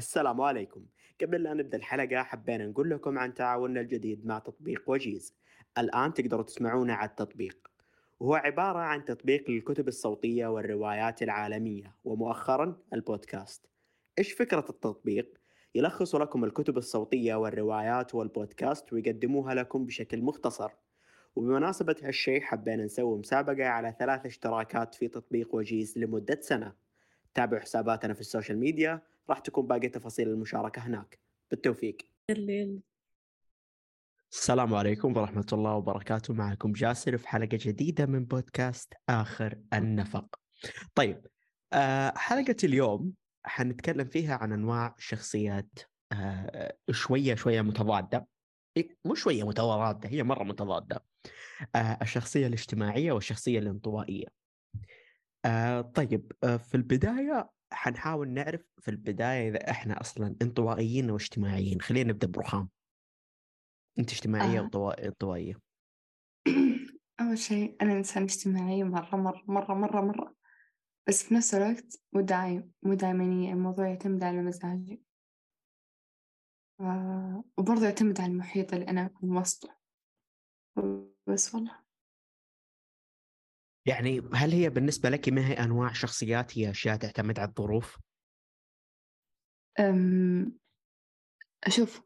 السلام عليكم. قبل لا نبدأ الحلقة حبينا نقول لكم عن تعاوننا الجديد مع تطبيق وجيز. الآن تقدروا تسمعونا على التطبيق. وهو عبارة عن تطبيق للكتب الصوتية والروايات العالمية ومؤخرا البودكاست. إيش فكرة التطبيق؟ يلخص لكم الكتب الصوتية والروايات والبودكاست ويقدموها لكم بشكل مختصر. وبمناسبة هالشيء حبينا نسوي مسابقة على ثلاث اشتراكات في تطبيق وجيز لمدة سنة. تابعوا حساباتنا في السوشيال ميديا راح تكون باقي تفاصيل المشاركة هناك. بالتوفيق. يلا السلام عليكم ورحمة الله وبركاته. معكم جاسر في حلقة جديدة من بودكاست آخر النفق. طيب آه حلقة اليوم حنتكلم فيها عن أنواع شخصيات آه شوية شوية متضادة. إيه، مو شوية متضادة هي مرة متضادة. آه الشخصية الاجتماعية والشخصية الانطوائية. آه طيب آه في البداية حنحاول نعرف في البداية إذا إحنا أصلا انطوائيين أو اجتماعيين خلينا نبدأ برخام. أنت اجتماعية آه. أو انطوائية؟ أول شيء أنا إنسان اجتماعي مرة مرة مرة مرة مرة. بس في نفس الوقت مو دايم مو دايمانية الموضوع يعتمد على مزاجي. آه وبرضه يعتمد على المحيط اللي أنا أكون وسطه. بس والله. يعني هل هي بالنسبة لك ما هي أنواع شخصيات هي أشياء تعتمد على الظروف؟ أم أشوف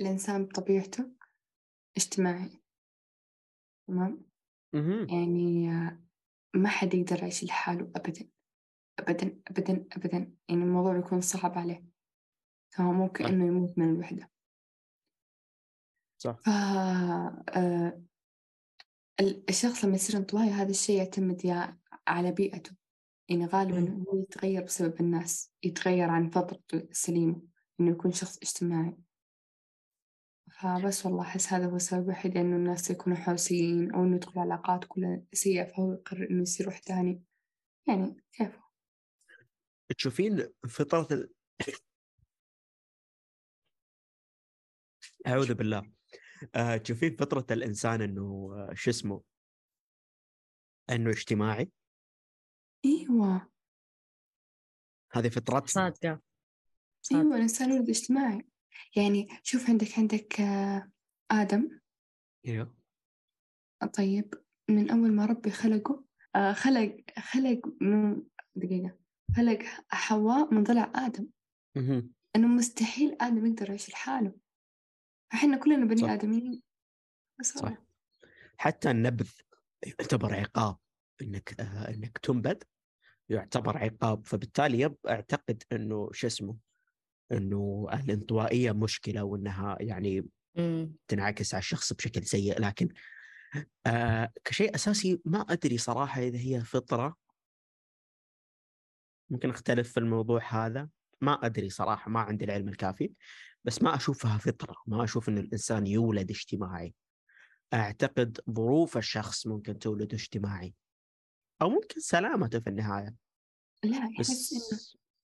الإنسان بطبيعته اجتماعي تمام؟ يعني آه، ما حد يقدر يعيش لحاله أبدا أبدا أبدا أبدا. يعني الموضوع يكون صعب عليه. فهو ممكن. إنه يموت من الوحدة. صح. ف آه، الشخص لما يصير انطوائي هذا الشيء يعتمد يا على بيئته. يعني غالبا. هو يتغير بسبب الناس يتغير عن فطرته السليمة إنه يكون شخص اجتماعي. فبس والله أحس هذا هو السبب الوحيد إنه الناس يكونوا حوسيين أو إنه يدخل علاقات كلها سيئة فهو يقرر إنه يصير وحداني يعني كيف؟ تشوفين فطرة ال... أعوذ بالله. تشوفين فطرة الإنسان إنه آه، شو اسمه؟ إنه اجتماعي؟ أيوة. هذه فطرتنا. صادقة. صادقة. أيوة الإنسان ولد اجتماعي. يعني شوف عندك عندك آه، آدم. إيوه. طيب من أول ما ربي خلقه آه، خلق خلق من دقيقة خلق حواء من ضلع آدم. مهم. إنه مستحيل آدم يقدر يعيش لحاله. فإحنا كلنا صح. بني آدميين بس صح. والله. حتى النبذ يعتبر عقاب إنك آه إنك تنبذ يعتبر عقاب فبالتالي يب أعتقد إنه شو اسمه إنه الانطوائية مشكلة وإنها يعني أمم. تنعكس على الشخص بشكل سيء لكن آه كشيء أساسي ما أدري صراحة إذا هي فطرة ممكن أختلف في الموضوع هذا ما أدري صراحة ما عندي العلم الكافي بس ما أشوفها فطرة ما أشوف إن الإنسان يولد اجتماعي. أعتقد ظروف الشخص ممكن تولده اجتماعي. أو ممكن سلامته في النهاية. لا بس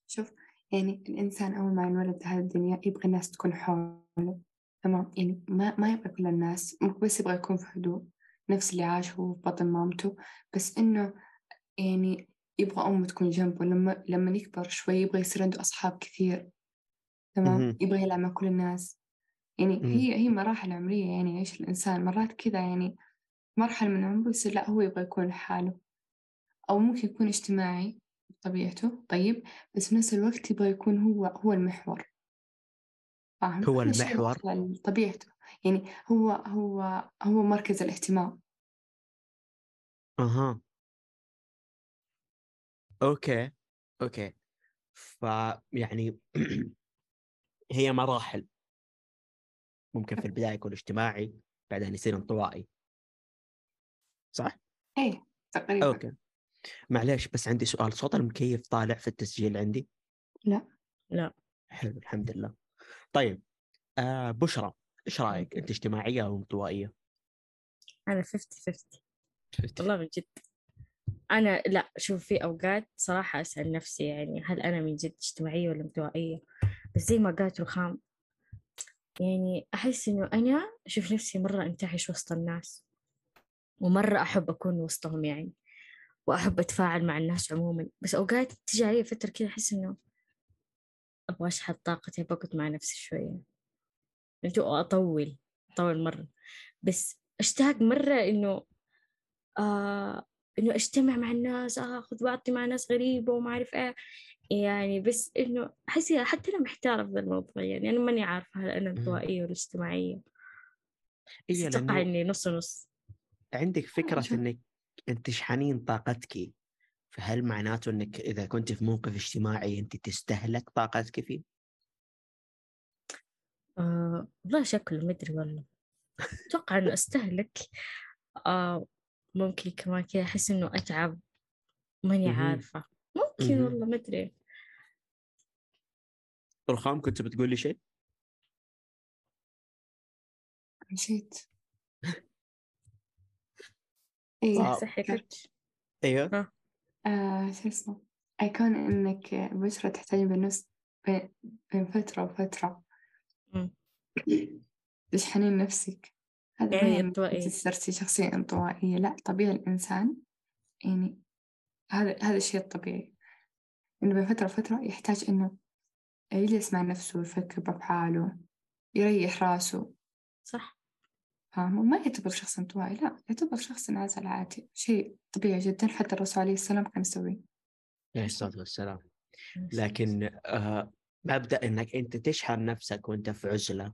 شوف يعني الإنسان أول ما ينولد هذه الدنيا يبغى الناس تكون حوله. تمام؟ يعني ما ما يبغى كل الناس ممكن بس يبغى يكون في هدوء نفس اللي عاش هو في بطن مامته. بس إنه يعني يبغى أمه تكون جنبه. لما لما يكبر شوي يبغى يصير عنده أصحاب كثير. تمام. يبغى يلعب مع كل الناس. يعني. هي هي مراحل عمرية يعني يعيش الإنسان. مرات كذا يعني مرحلة من عمره يصير لا هو يبغى يكون لحاله. أو ممكن يكون اجتماعي بطبيعته طيب بس في نفس الوقت يبغى يكون هو هو المحور. فاهم؟ هو المحور؟ طبيعته. يعني هو هو هو مركز الاهتمام. أها. okay. okay. فيعني هي مراحل. ممكن في البداية يكون اجتماعي بعدين يصير انطوائي. صح؟ إيه تقريبا. أوكي. معليش بس عندي سؤال. صوت المكيف طالع في التسجيل عندي؟ لا. لا. حلو الحمد لله. طيب آه بشرى إيش رأيك؟ أنت اجتماعية أو انطوائية؟ أنا 50 50 والله من جد. أنا لا شوف في أوقات صراحة أسأل نفسي يعني هل أنا من جد اجتماعية ولا انطوائية؟ بس زي ما قالت رخام يعني أحس إنه أنا أشوف نفسي مرة أنتعش وسط الناس ومرة أحب أكون وسطهم يعني وأحب أتفاعل مع الناس عموما. بس أوقات تجي علي فترة كذا أحس إنه وأشحذ طاقتي بقعد مع نفسي شوية. أطول أطول مرة. بس أشتاق مرة إنه آه إنه أجتمع مع الناس آخذ وأعطي مع ناس غريبة وما أعرف إيه. يعني بس إنه أحس حتى أنا محتارة في الموضوع يعني أنا ماني عارفة هل أنا انطوائية ولا اجتماعية. بس أتوقع إني نص نص عندك فكرة إنك أنت تشحنين طاقتك فهل معناته إنك إذا كنت في موقف اجتماعي أنت تستهلك طاقتك فيه؟ آه والله شكله ما أدري والله. أتوقع إنه أستهلك. آه ممكن كمان كذا أحس إنه أتعب ماني عارفة. ممكن والله ما أدري. رخام كنت بتقول لي شيء؟ نسيت. صحي أيوه. آه. شو اسمه؟ أيكون إنك بشرة تحتاج بالنص بين فترة وفترة. تشحنين نفسك. هذا يعني انطوائية. صرتي شخصية انطوائية. لا طبيعي الإنسان يعني هذا هذا الشيء الطبيعي. إنه بين فترة وفترة يحتاج إنه يجلس مع نفسه ويفكر بأفعاله يريح راسه. صح. فاهمة؟ ما يعتبر شخص انطوائي لا يعتبر شخص انعزل عادي. شيء طبيعي جدا حتى الرسول عليه السلام كان يسويه. عليه الصلاة والسلام. لكن آه مبدأ إنك أنت تشحن نفسك وأنت في عزلة.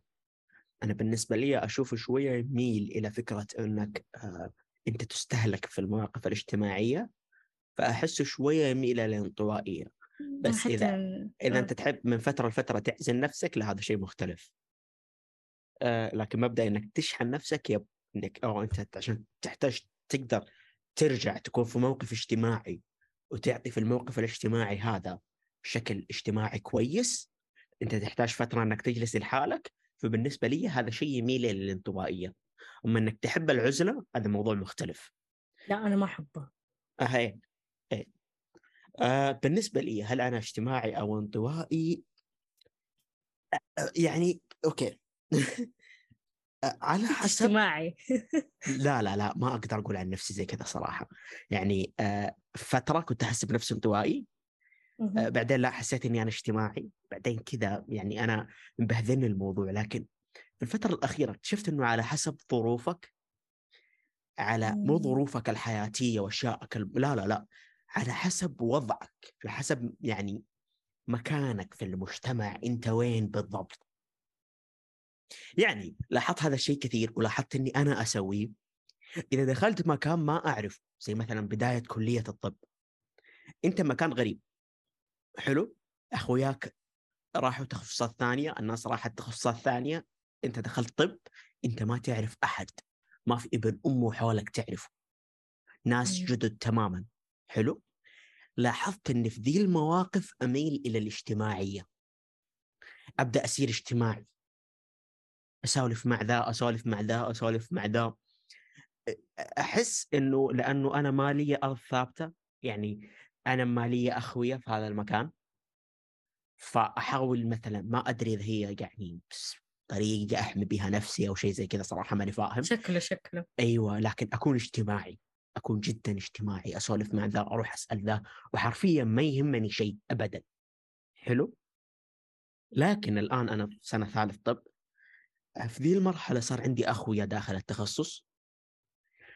أنا بالنسبة لي أشوف شوية يميل إلى فكرة أنك آه أنت تستهلك في المواقف الاجتماعية فأحس شوية يميل إلى الانطوائية بس إذا إذا أنت تحب من فترة لفترة تعزل نفسك لهذا شيء مختلف. آه لكن مبدأ إنك تشحن نفسك يب إنك أو أنت عشان تحتاج تقدر ترجع تكون في موقف اجتماعي وتعطي في الموقف الاجتماعي هذا بشكل اجتماعي كويس أنت تحتاج فترة إنك تجلس لحالك. فبالنسبة لي هذا شيء يميل للانطوائيه أما إنك تحب العزلة هذا موضوع مختلف. لا أنا ما أحبه. آه إيه. آه بالنسبة لي هل أنا اجتماعي أو انطوائي؟ آه يعني أوكي. على حسب. اجتماعي. لا لا لا ما أقدر أقول عن نفسي زي كذا صراحة. يعني آه، فترة كنت أحس بنفسي انطوائي. آه، بعدين لا حسيت إني أنا اجتماعي. بعدين كذا يعني أنا مبهذلني الموضوع. لكن في الفترة الأخيرة اكتشفت إنه على حسب ظروفك على مو ظروفك الحياتية وأشيائك لا لا لا. على حسب وضعك على حسب يعني مكانك في المجتمع أنت وين بالضبط. يعني لاحظت هذا الشيء كثير ولاحظت إني أنا أسويه. إذا دخلت مكان ما أعرف زي مثلا بداية كلية الطب. أنت مكان غريب. حلو. أخوياك راحوا تخصصات ثانية الناس راحت تخصصات ثانية. أنت دخلت طب أنت ما تعرف أحد. ما في ابن امه حولك تعرفه. ناس جدد تماما. حلو. لاحظت إن في ذي المواقف أميل إلى الاجتماعية. أبدأ اصير اجتماعي. أسولف مع ذا أسولف مع ذا أسولف مع ذا. أحس إنه لأنه أنا ما لي أرض ثابتة. يعني أنا ما لي اخويه في هذا المكان فأحاول مثلا ما أدري إذا هي يعني طريقة أحمي بها نفسي أو شيء زي كذا صراحة ماني فاهم. شكله شكله. أيوه لكن أكون اجتماعي أكون جدا اجتماعي أسولف مع ذا أروح أسأل ذا وحرفيا ما يهمني شيء ابدا. حلو؟ لكن الآن أنا في سنة ثالث طب في ذي المرحلة صار عندي أخويا داخل التخصص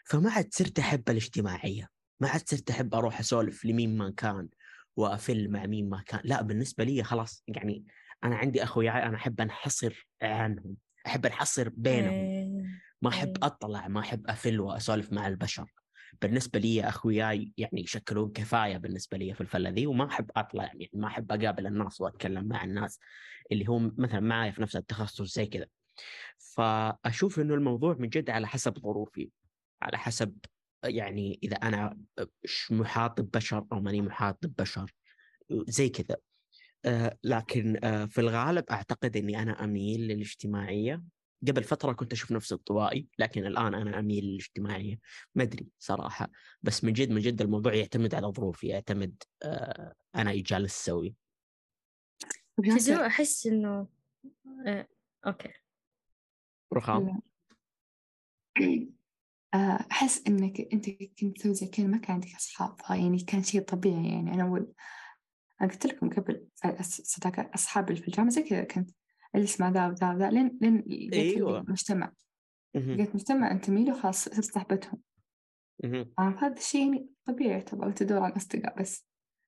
فما عاد صرت أحب الاجتماعية. ما عاد صرت أحب أروح أسولف لمين ما كان وأفل مع مين ما كان. لا بالنسبة لي خلاص يعني أنا عندي أخويا أنا أحب أنحصر عنهم أحب أنحصر بينهم. إيه، ما أحب إيه. أطلع ما أحب أفل وأسولف مع البشر. بالنسبة لي أخوياي يعني يشكلون كفاية بالنسبة لي في الفلة ذي وما أحب أطلع يعني ما أحب أقابل الناس وأتكلم مع الناس اللي هم مثلا معي في نفس التخصص زي كذا. فأشوف إنه الموضوع من جد على حسب ظروفي على حسب يعني إذا أنا محاط ببشر أو ماني محاط ببشر زي كذا. آه لكن آه في الغالب أعتقد إني أنا أميل للاجتماعية. قبل فترة كنت أشوف نفسي انطوائي لكن الآن أنا أميل للاجتماعية. ما أدري صراحة. بس من جد من جد الموضوع يعتمد على ظروفي يعتمد آه أنا إيش جالس أسوي. أحس إنه okay. رخام. أحس إنك أنت كنت تسوي زي كذا ما كان عندك أصحاب يعني كان شيء طبيعي يعني أنا أنا قلت لكم قبل صداقة أصحابي في الجامعة زي كذا كنت أجلس مع ذا وذا وذا لين لين أيوة. مجتمع. لقيت مجتمع أنتمي له خلاص صرت صاحبتهم. آه، فهذا الشيء يعني طبيعي طبعا تدور على الأصدقاء بس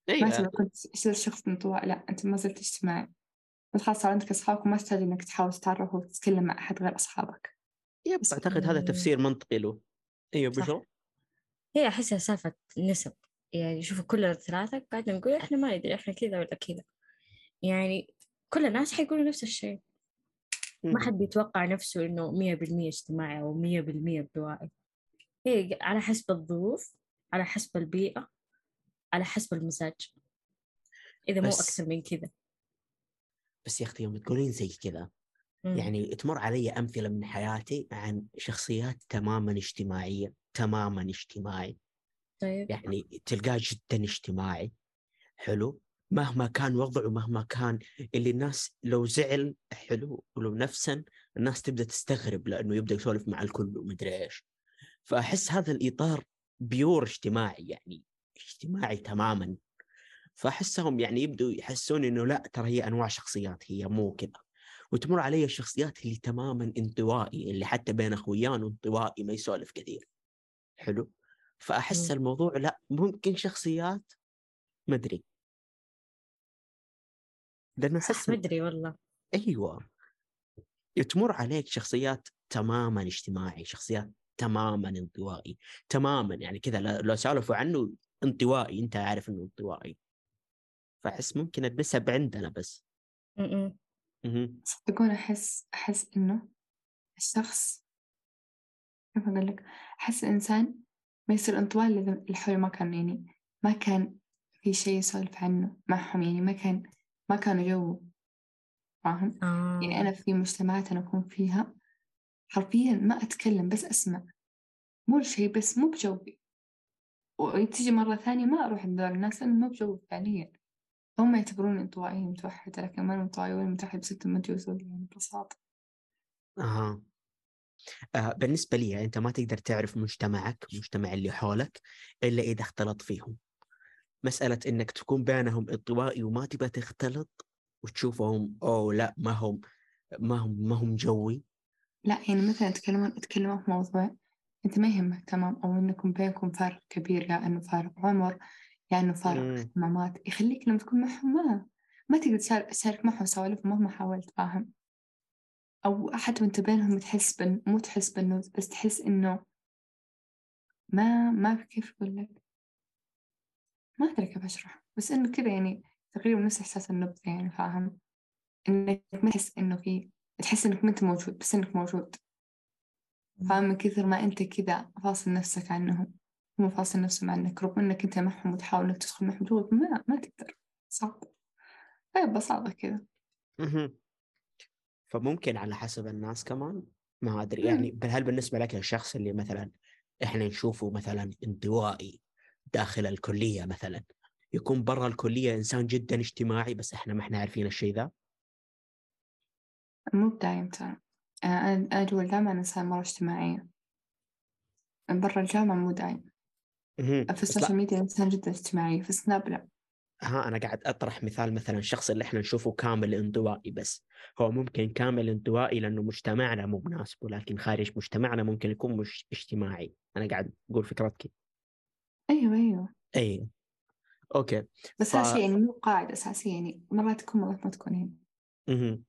ما أيوه تبغى كنت شخص انطوائي لا أنت ما زلت اجتماعي بس خلاص صار عندك أصحابك وما تحتاج إنك تحاول تتعرف وتتكلم مع أحد غير أصحابك يب بس أعتقد هذا مم. تفسير منطقي له إيوه. بشو؟ هي أحسها سالفة نسب. يعني شوفوا كل الثلاثة قاعدة نقول إحنا ما ندري إحنا كذا ولا كذا. يعني كل الناس حيقولوا نفس الشيء. ما حد بيتوقع نفسه مية بالمية اجتماعي أو مية بالمية بدوائي. هي على حسب الظروف على حسب البيئة على حسب المزاج. إذا مو أكثر من كذا. بس يا أختي يوم تقولين زي كذا. يعني تمر علي أمثلة من حياتي عن شخصيات تماما اجتماعية تماما اجتماعي. طيب. يعني تلقاه جدا اجتماعي. حلو. مهما كان وضعه مهما كان اللي الناس لو زعل حلو. ولو نفسا الناس تبدأ تستغرب لأنه يبدأ يسولف مع الكل ومدري إيش. فأحس هذا الإطار بيور اجتماعي يعني اجتماعي تماما. فأحسهم يعني يبدوا يحسون إنه لا ترى هي أنواع شخصيات هي مو كذا. وتمر علي الشخصيات اللي تماما انطوائي اللي حتى بين أخويان انطوائي ما يسولف كثير. حلو؟ فأحس مم. الموضوع لا ممكن شخصيات ما أدري. لأنه أحس مدري والله. أيوه. تمر عليك شخصيات تماما اجتماعي شخصيات تماما انطوائي تماما يعني كذا لو سالفوا عنه انطوائي أنت عارف إنه انطوائي. فأحس ممكن النسب عندنا بس. م-م. صدقوني أحس أحس إنه الشخص كيف أقول لك؟ أحس الإنسان ما يصير إذا اللي حوله ما كان يعني ما كان في شيء يسولف عنه معهم يعني ما كان ما كانوا جو فاهم؟ يعني آه. أنا في مجتمعات أنا أكون فيها حرفيا ما أتكلم بس أسمع. مو الشيء بس مو بجوي. وتيجي مرة ثانية ما أروح عند الناس لأنه مو بجوي فعليا. هم يعتبروني انطوائية متوحدة لكن ما أنا انطوائية ولا متوحدة بس ما تجوزوا لي يعني ببساطة. أها. آه بالنسبة لي أنت ما تقدر تعرف مجتمعك مجتمع اللي حولك إلا إذا اختلط فيهم. مسألة إنك تكون بينهم انطوائي وما تبغى تختلط وتشوفهم أوه لا ما هم ما هم ما هم جوي. لا يعني مثلا يتكلمون يتكلمون في موضوع أنت ما يهمك تمام أو إنكم بينكم فارق كبير يا إنه فارق عمر. فارق مم. اهتمامات يخليك لما تكون معهم ما ما تقدر تشار- تشارك معهم سوالف مهما حاولت فاهم؟ أو حتى وأنت بينهم تحس بن مو تحس بالنوز بس تحس إنه ما ما كيف أقول لك؟ ما أدري كيف أشرح بس إنه كذا يعني تقريبا نفس إحساس النبذ يعني فاهم؟ إنك ما تحس إنه في تحس إنك ما أنت موجود بس إنك موجود. فاهم؟ من كثر ما أنت كذا فاصل نفسك عنهم. هم فاصل نفسهم عنك رغم إنك أنت معهم وتحاول إنك تدخل معهم جوا ما ما تقدر. صعب. هاي ببساطة كذا. فممكن على حسب الناس كمان ما أدري. يعني بل- هل بالنسبة لك الشخص اللي مثلا إحنا نشوفه مثلا انطوائي داخل الكلية مثلا يكون برا الكلية إنسان جدا اجتماعي بس إحنا ما إحنا عارفين الشيء ذا؟ مو بدايم ترى. أنا الجامعة أنا إنسان مرة اجتماعية برا الجامعة مو دايم. في بس لا. السوشيال ميديا إنسان جدا اجتماعي في السناب لا. ها أنا قاعد أطرح مثال مثلا الشخص اللي إحنا نشوفه كامل انطوائي بس. هو ممكن كامل انطوائي لأنه مجتمعنا مو مناسبه لكن خارج مجتمعنا ممكن يكون مش اجتماعي. أنا قاعد أقول فكرتك. أيوه أيوه. اي أوكي. بس ف... هذا شيء يعني مو قاعدة أساسية يعني مرات تكون مرات ما تكون يعني مهم.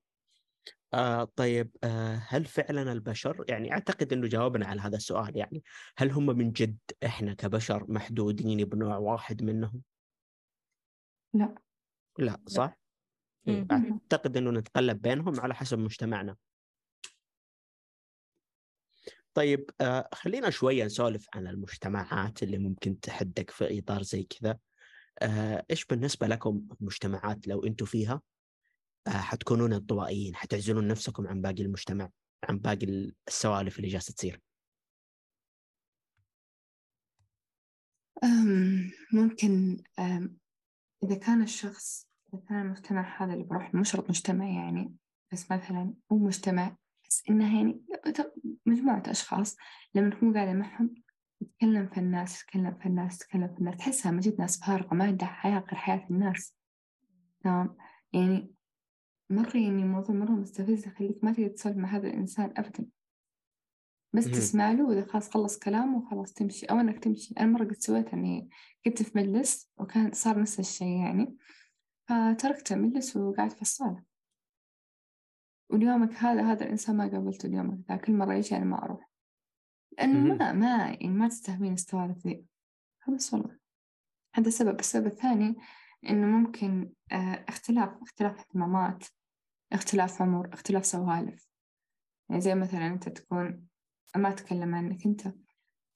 آه طيب آه هل فعلا البشر يعني أعتقد إنه جاوبنا على هذا السؤال يعني هل هم من جد إحنا كبشر محدودين بنوع واحد منهم؟ لا لا صح؟ إيه، مم. أعتقد إنه نتقلب بينهم على حسب مجتمعنا. طيب آه خلينا شوية نسولف عن المجتمعات اللي ممكن تحدك في إطار زي كذا. آه إيش بالنسبة لكم مجتمعات لو أنتم فيها حتكونون انطوائيين حتعزلون نفسكم عن باقي المجتمع عن باقي السوالف اللي جالسة تصير. ممكن إذا كان الشخص إذا كان المجتمع هذا اللي بروح مو شرط مجتمع يعني بس مثلا مو مجتمع بس إنها يعني مجموعة أشخاص لما تكون قاعدة معهم تتكلم في الناس تتكلم في الناس تتكلم في الناس تحسها من جد ناس فارغة ما عندها حياة غير حياة الناس تمام يعني مرة يعني موضوع مرة مستفز يخليك ما تقدر تسولف مع هذا الإنسان أبدا. بس. تسمع له وإذا خلاص خلص كلامه وخلاص تمشي. أو إنك تمشي. أنا مرة قد سويت إني كنت في مجلس وكان صار نفس الشيء يعني. فتركت المجلس وقعدت في الصالة. واليومك هذا هذا الإنسان ما قابلته اليومك ذا. كل مرة يجي أنا ما أروح. لأنه. ما ما يعني ما تستهوين السوالف ذي. فبس والله. هذا السبب السبب الثاني إنه ممكن آه، اختلاف اختلاف اهتمامات. اختلاف عمر اختلاف سوالف. يعني زي مثلا أنت تكون ما أتكلم عنك أنت.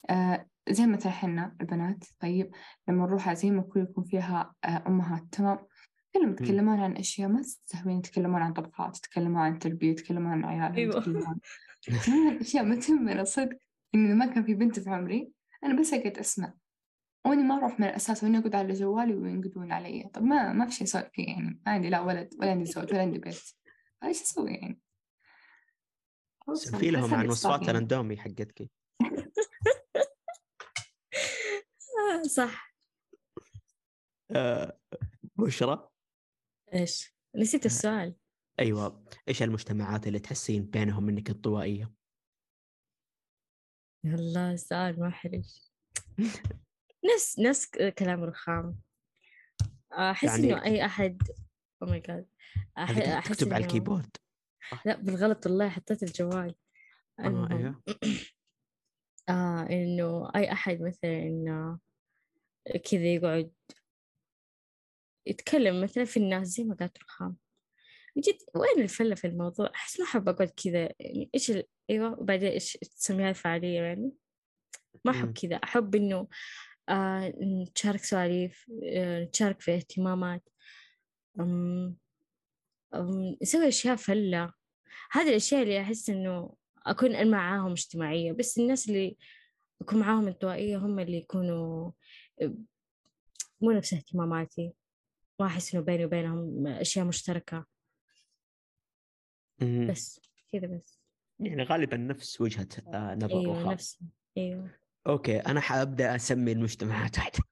آه زي مثلا حنا البنات طيب لما نروح عزيمة كل يكون فيها آه أمهات تمام؟ كلهم يتكلمون عن أشياء ما تستهوين يتكلمون عن طبخات يتكلمون عن تربية يتكلمون عن عيالهم أيوة. يتكلمون عن أشياء ما تهمنا صدق إن إذا ما كان في بنت في عمري أنا بس أقعد أسمع. وإني ما أروح من الأساس وإني أقعد على جوالي وينقدون علي. طب ما ما في شيء أسوي فيه يعني. ما عندي لا ولد ولا عندي زوج ولا عندي بيت إيش أسوي يعني. والله، لهم عن وصفات إصرار يعني. الاندومي حقتك. آه صح. آه، بشرى؟ إيش؟ نسيت السؤال. أيوه. إيش المجتمعات اللي تحسين بينهم إنك انطوائيه والله سؤال محرج نفس نفس كلام رخام. أحس يعني- إنه أي أحد oh my God قاعد تكتب على ال keyboard. لا بالغلط والله حطيت الجوال. آه المهم. أيوه آه إنه أي أحد مثلا إنه كذا يقعد يتكلم مثلا في الناس زي ما قالت رخام. جد وين الفلة في الموضوع؟ أحس ما أحب أقعد كذا. يعني إيش ال... أيوة وبعدين إيش تسميها الفعالية يعني؟ ما. أحب كذا. أحب إنه آه نتشارك سواليف آه نتشارك في اهتمامات. أم... أم... نسوي أشياء فلة. هذه الأشياء اللي أحس إنه أكون أنا معاهم اجتماعية بس الناس اللي أكون معاهم انطوائية هم اللي يكونوا مو نفس اهتماماتي. ما أحس إنه بيني وبينهم أشياء مشتركة. بس كذا بس. يعني غالبا نفس وجهة آه، نظر أيوة رخام. نفس أيوة. أوكي أنا حأبدأ أسمي المجتمعات. واحدة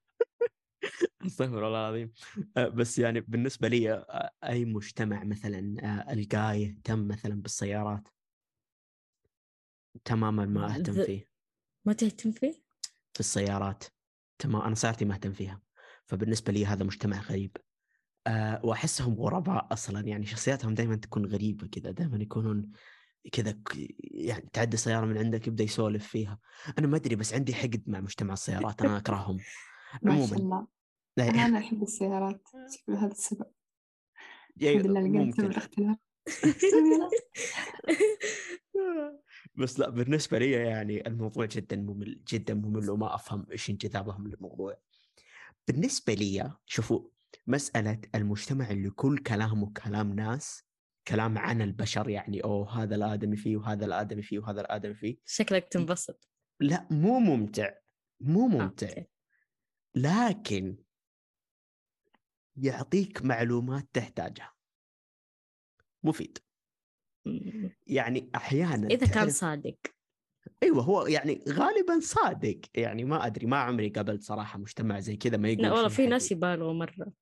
استغفر الله العظيم. آه، بس يعني بالنسبة لي آه، أي مجتمع مثلا آه، القاه يهتم مثلا بالسيارات؟ تماما ما أهتم ذ- فيه. ما تهتم فيه؟ في السيارات تمام أنا سيارتي ما أهتم فيها. فبالنسبة لي هذا مجتمع غريب. أه وأحسهم غرباء أصلا. يعني شخصياتهم دائما تكون غريبة كذا دائما يكونون كذا يعني تعدي سيارة من عندك يبدأ يسولف فيها. أنا ما أدري بس عندي حقد مع مجتمع السيارات. أنا أكرههم. ما شاء الله. لا، أنا أنا أحب السيارات شكله هذا السبب. يعني الحمد لله سبب الاختلاف بس لا بالنسبة لي يعني الموضوع جدا ممل جدا ممل وما أفهم إيش انجذابهم للموضوع. بالنسبة لي شوفوا مسألة المجتمع اللي كل كلامه كلام ناس كلام عن البشر يعني أوه هذا الآدمي فيه وهذا الآدمي فيه وهذا الآدمي فيه. شكلك تنبسط. لا مو ممتع مو ممتع. لكن يعطيك معلومات تحتاجها. مفيد. يعني أحيانا إذا كان صادق. أيوه هو يعني غالبا صادق. يعني ما أدري ما عمري قابلت صراحة مجتمع زي كذا ما يقول لا والله في ناس. يبالغوا مرة.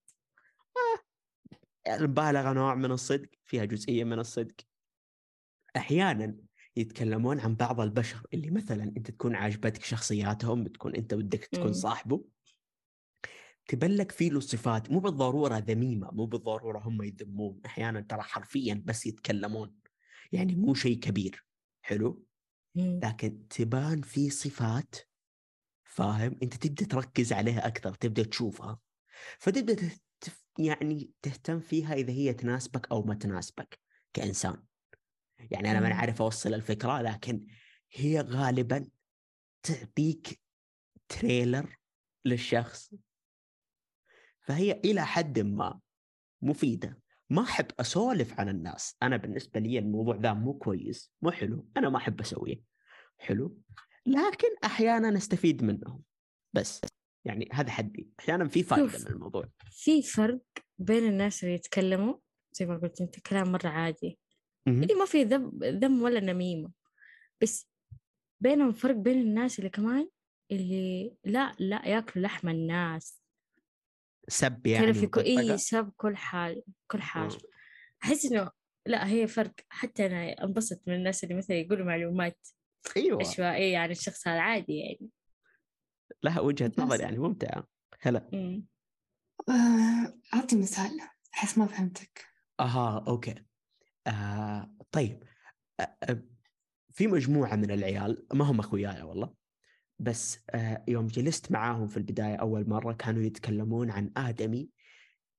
المبالغه نوع من الصدق فيها جزئية من الصدق. أحيانا يتكلمون عن بعض البشر اللي مثلا أنت تكون عاجبتك شخصياتهم بتكون أنت ودك تكون مم. تبلك فيه له صفات مو بالضرورة ذميمة مو بالضرورة هم يذمون أحيانا ترى حرفيا بس يتكلمون يعني مو شيء كبير حلو؟ لكن تبان في صفات فاهم؟ أنت تبدأ تركز عليها أكثر تبدأ تشوفها فتبدأ تهت- يعني تهتم فيها إذا هي تناسبك أو ما تناسبك كإنسان. يعني أنا ما مم. عارف أوصل الفكرة لكن هي غالبا تعطيك تريلر للشخص. فهي إلى حد ما مفيدة. ما أحب أسولف عن الناس. أنا بالنسبة لي الموضوع ذا مو كويس مو حلو أنا ما أحب أسويه. حلو. لكن أحيانا أستفيد منهم. بس يعني هذا حدي. أحيانا في فائده شوف. من الموضوع. في فرق بين الناس اللي يتكلموا زي ما قلت أنت كلام مرة عادي. اللي ما في ذم ذم ولا نميمة. بس بينهم فرق بين الناس اللي كمان اللي لا لا ياكلوا لحم الناس. سب يعني كان في كل؟ إيه سب كل حال كل حاجة مم. أحس إنه لا هي فرق. حتى أنا أنبسط من الناس اللي مثلا يقولوا معلومات أيوه. عشوائية عن الشخص هذا عادي يعني. لها وجهة نظر. يعني ممتعة. هلا. آه، أعطي مثال. أحس ما فهمتك. أها أوكي. آه طيب. آه آه، في مجموعة من العيال ما هم أخوياي والله بس آه يوم جلست معاهم في البداية أول مرة كانوا يتكلمون عن آدمي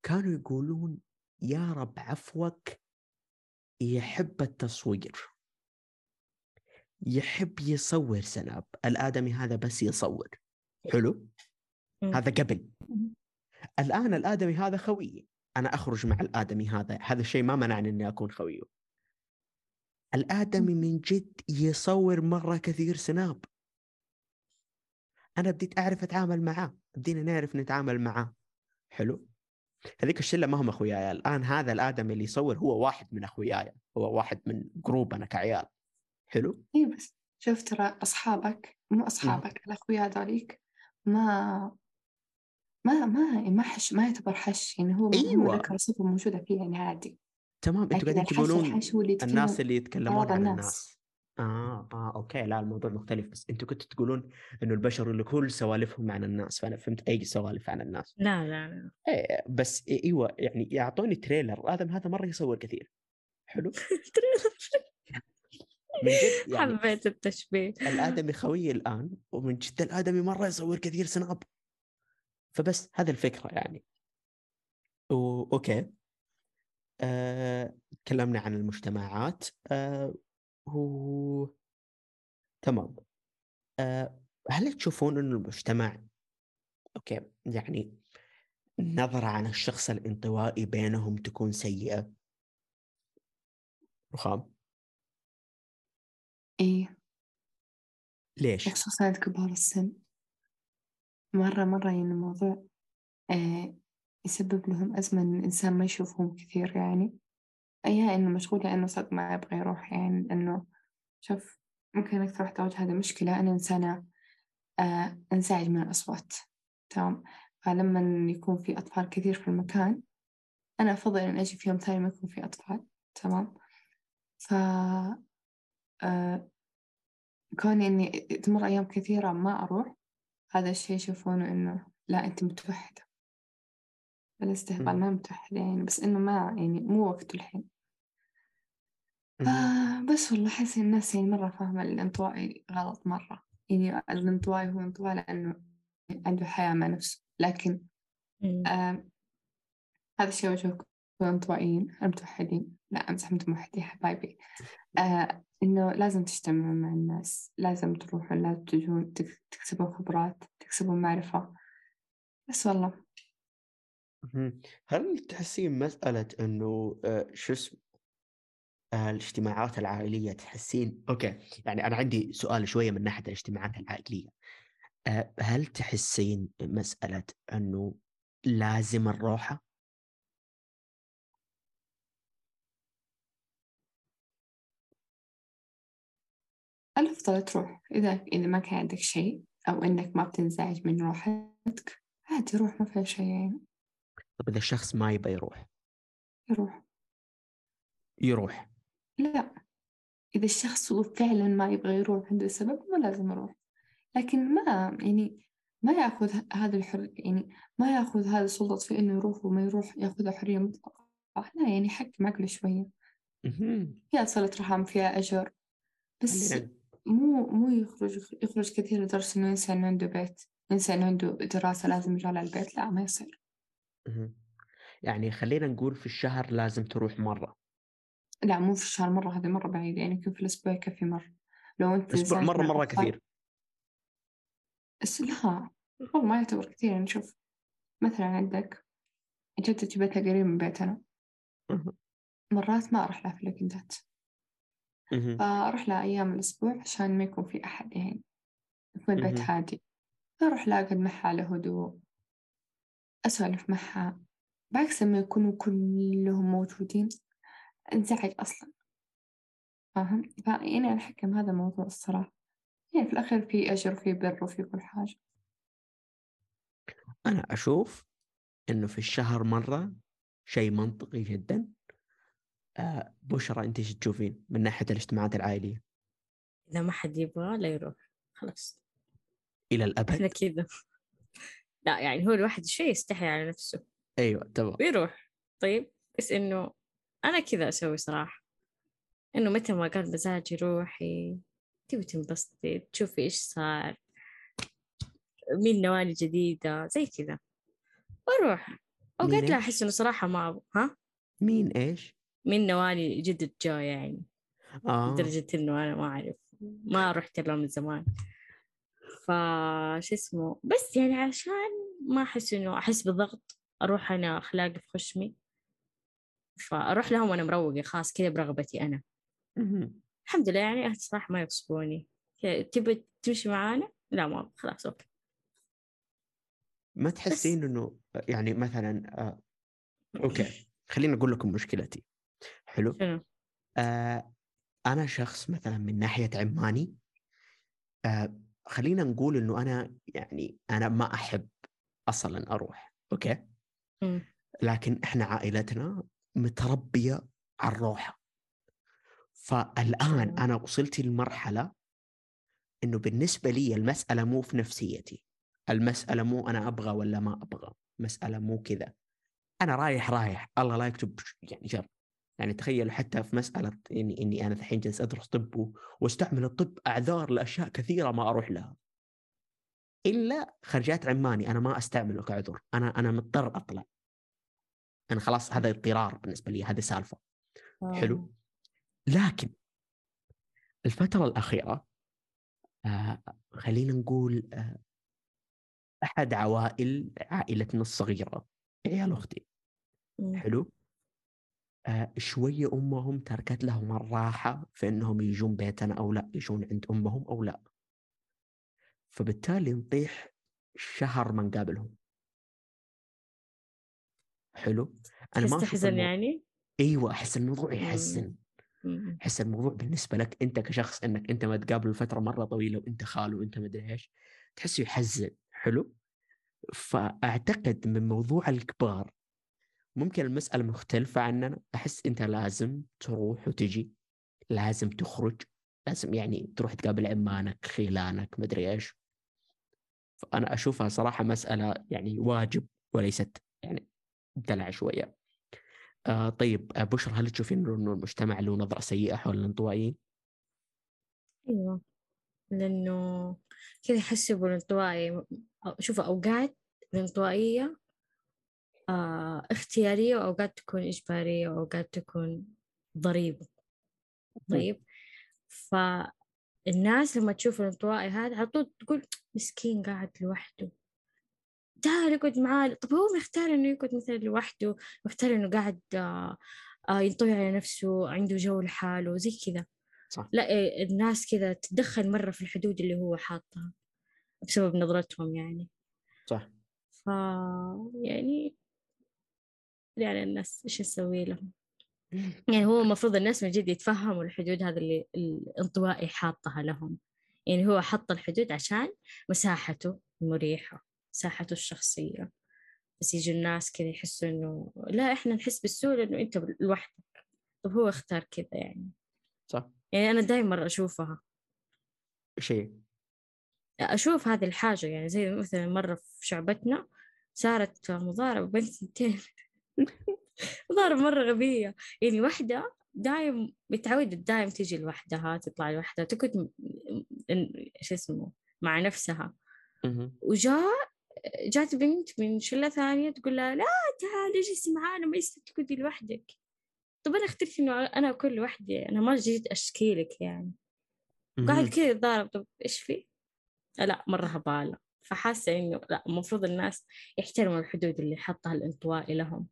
كانوا يقولون يا رب عفوك يحب التصوير يحب يصور سناب الآدمي هذا بس يصور. حلو. هذا قبل. الآن الآدمي هذا خويي أنا أخرج مع الآدمي هذا. هذا الشيء ما منعني أني أكون خويه. الآدمي من جد يصور مرة كثير سناب. أنا بديت أعرف أتعامل معاه بدينا نعرف نتعامل معاه. حلو؟ هذيك الشلة ما هم أخوياي. الآن هذا الآدمي اللي يصور هو واحد من أخوياي هو واحد من جروبنا كعيال. حلو؟ إيه بس شوف ترى أصحابك مو أصحابك الأخويا هذوليك ما ما ما ما حش ما يعتبر حش يعني هو أيوة. ذكر صفة موجودة فيه يعني عادي. تمام أنتوا قاعدين تقولون الناس اللي يتكلمون عن الناس. الناس آه آه okay. لا الموضوع مختلف بس أنتوا كنتوا تقولون إنه البشر اللي كل سوالفهم عن الناس فأنا فهمت أي سوالف عن الناس. لا لا لا إيه بس إيوه يعني يعطوني trailer. آدم هذا مرة يصور كثير حلو؟ من جد يعني حبيت التشبيه. الآدمي خوي الآن ومن جد الآدمي مرة يصور كثير سناب. فبس هذا الفكرة يعني. و... okay. آه... تكلمنا عن المجتمعات. آه... و... تمام. آه... هل تشوفون إنه المجتمع أوكي يعني النظرة عن الشخص الانطوائي بينهم تكون سيئة؟ رخام. إيه. ليش؟ خصوصا كبار السن. مرة مرة يعني الموضوع آه يسبب لهم أزمة إن الإنسان ما يشوفهم كثير يعني. يا إنه مشغول يا إنه صدق ما يبغى يروح يعني لأنه شوف ممكن أكثر واحدة أواجه هذه المشكلة أنا إنسانة آه أنزعج من الأصوات تمام؟ فلما يكون في أطفال كثير في المكان أنا أفضل إن أجي في يوم ثاني ما يكون في أطفال تمام؟ ف آه كوني إني تمر أيام كثيرة ما أروح هذا الشيء يشوفونه إنه لا أنت متوحدة. الإستهبال. ما متوحدة يعني بس إنه ما يعني مو وقته الحين. مهم. آه بس والله أحس الناس يعني مرة فاهمة الانطوائي غلط مرة. يعني الانطوائي هو انطوائي لأنه عنده حياة مع نفسه. لكن. آه هذا الشيء وجهه الانطوائيين المتوحدين. لا أمزح متوحدين حبايبي. آه إنه لازم تجتمعون مع الناس. لازم تروحون لازم تجون تك- تكسبون خبرات تكسبون معرفة. بس والله. هل تحسين مسألة إنه آه، شو اسمه الاجتماعات العائلية تحسين. أوكي يعني أنا عندي سؤال شوية من ناحية الاجتماعات العائلية. آه، هل تحسين مسألة إنه لازم الروحة؟ الأفضل تروح. إذا إذا ما كان عندك شيء أو إنك ما بتنزعج من روحك عادي روح ما فيها شيء. يعني طب إذا الشخص ما يبغى يروح؟ يروح. يروح. لا إذا الشخص هو فعلا ما يبغى يروح عنده سبب ما لازم يروح. لكن ما يعني ما يأخذ هذا الحر يعني ما يأخذ هذا السلطة في إنه يروح وما يروح ياخذها حرية مطلقة. لا يعني حكم عقله شوية. فيها صلة رحم فيها أجر. بس مو مو يخرج يخرج كثير لدرجة إنه ينسى إنه عنده بيت ينسى إنه عنده دراسة لازم يرجع على البيت. لا ما يصير. يعني خلينا نقول في الشهر لازم تروح مرة. لا مو في الشهر مرة هذه مرة بعيدة يعني يمكن في الأسبوع يكفي مرة لو أنت إنسان مرة مرة كثير بس لا والله ما يعتبر كثير يعني شوف مثلا عندك جدتي بيتها قريب من بيتنا. مرات ما أروح لها في الويكندات. فأروح لها أيام الأسبوع عشان ما يكون في أحد يعني يكون البيت. هادي أروح لها أقعد معها على هدوء أسولف معها بعكس لما يكونوا كلهم موجودين انزعج أصلا. فاهم؟ فيعني أنا أحكم هذا الموضوع الصراحة. يعني في الأخير في أجر وفي بر وفي كل حاجة. أنا أشوف إنه في الشهر مرة شيء منطقي جدا. آه بشرى أنت إيش تشوفين من ناحية الاجتماعات العائلية؟ إذا ما حد يبغى لا يروح. خلاص. إلى إحنا الابد كذا. لا يعني هو الواحد شوي يستحي على نفسه. أيوه تمام. ويروح. طيب بس إنه أنا كذا أسوي صراحة. إنه متى ما قال مزاجي روحي تبي تنبسطي تشوفي إيش صار مين نوالي جديدة زي كذا. وأروح. أوقات لا إيش؟ أحس إنه صراحة ما أبغى. ها؟ مين إيش؟ مين نوالي جدد جو يعني. آه. لدرجة إنه أنا ما أعرف. ما رحت له من زمان. فش اسمه؟ بس يعني عشان ما أحس إنه أحس بالضغط أروح أنا أخلاقي في خشمي. فأروح لهم وأنا مروقة خلاص كذا برغبتي مهم. الحمد لله يعني أهلي صراحة ما يغصبوني تبي تمشي معانا؟ لا ما خلاص okay ما تحسين إنه يعني مثلا آه okay خليني أقول لكم مشكلتي حلو شنو؟ آه أنا شخص مثلا من ناحية عماني آه خلينا نقول إنه أنا يعني أنا ما أحب أصلا أروح okay مم. لكن إحنا عائلتنا متربية على الروحة. فالآن. أنا وصلت لمرحلة إنه بالنسبة لي المسألة مو في نفسيتي. المسألة مو أنا أبغى ولا ما أبغى. مسألة مو كذا. أنا رايح رايح. الله لا يكتب يعني شر. يعني تخيل حتى في مسألة إني إني أنا الحين جالس أدرس طب واستعمل الطب أعذار لأشياء كثيرة ما أروح لها. إلا خرجات عماني أنا ما أستعمله كعذر. أنا أنا مضطر أطلع. أنا خلاص هذا اضطرار بالنسبة لي هذه سالفة. حلو. لكن الفترة الأخيرة آه خلينا نقول آه أحد عوائل عائلتنا الصغيرة عيال أختي. مم. حلو. آه شوية أمهم تركت لهم الراحة في أنهم يجون بيتنا أو لا يجون عند أمهم أو لا. فبالتالي نطيح شهر ما نقابلهم. حلو أنا ما تحزن. يعني؟ أيوة أحس الموضوع. يحزن. أحس الموضوع بالنسبة لك أنت كشخص إنك أنت ما تقابله لفتره مرة طويلة وأنت خاله وأنت مدري إيش تحسه يحزن حلو فأعتقد من موضوع الكبار ممكن المسألة مختلفة عننا أحس أنت لازم تروح وتجي لازم تخرج لازم يعني تروح تقابل عمانك خيلانك مدري إيش فأنا أشوفها صراحة مسألة يعني واجب وليست يعني دلع شوية. آه طيب آه بشرى هل تشوفين إنه المجتمع له نظرة سيئة حول الانطوائيين؟ أيوة لأنه كذا يحسوا بالانطوائي أو- شوفوا أوقات الانطوائية آه اختيارية وأوقات تكون إجبارية وأوقات تكون ضريبة. طيب فالناس لما تشوف الانطوائي هذا على طول تقول مسكين قاعد لوحده. تعال اقعد معاه. طب هو مختار إنه يقعد مثلا لوحده مختار إنه قاعد آه آه ينطوي على نفسه عنده جو لحاله زي كذا. صح. لا إيه، الناس كذا تتدخل مرة في الحدود اللي هو حاطها بسبب نظرتهم يعني. صح. ف يعني يعني الناس إيش نسوي لهم. يعني هو المفروض الناس من جد يتفهموا الحدود هذا اللي الانطوائي حاطها لهم. يعني هو حط الحدود عشان مساحته المريحة. مساحته الشخصية. بس يجي الناس كذا يحسوا إنه لا إحنا نحس بالسوء لأنه أنت لوحدك. طب هو اختار كذا يعني. صح. يعني أنا دائما أشوفها. شيء. أشوف هذه الحاجة يعني زي مثلا مرة في شعبتنا صارت مضاربة بين ثنتين. مضاربة مرة غبية. يعني واحدة دايم متعودة دايم تيجي لوحدها تطلع لوحدها تقعد شو اسمه مع نفسها. وجاء جات بنت من شلة ثانية تقول لها لا تعالي اجلسي معانا ما يصير تقعدي لوحدك طب أنا اخترت إنه أنا أكون لوحدي أنا ما جيت أشكي لك يعني قاعد. كذا يتضارب طب إيش في؟ لا مرة هبالة فحاسة إنه لا المفروض الناس يحترموا الحدود اللي حطها الانطوائي لهم.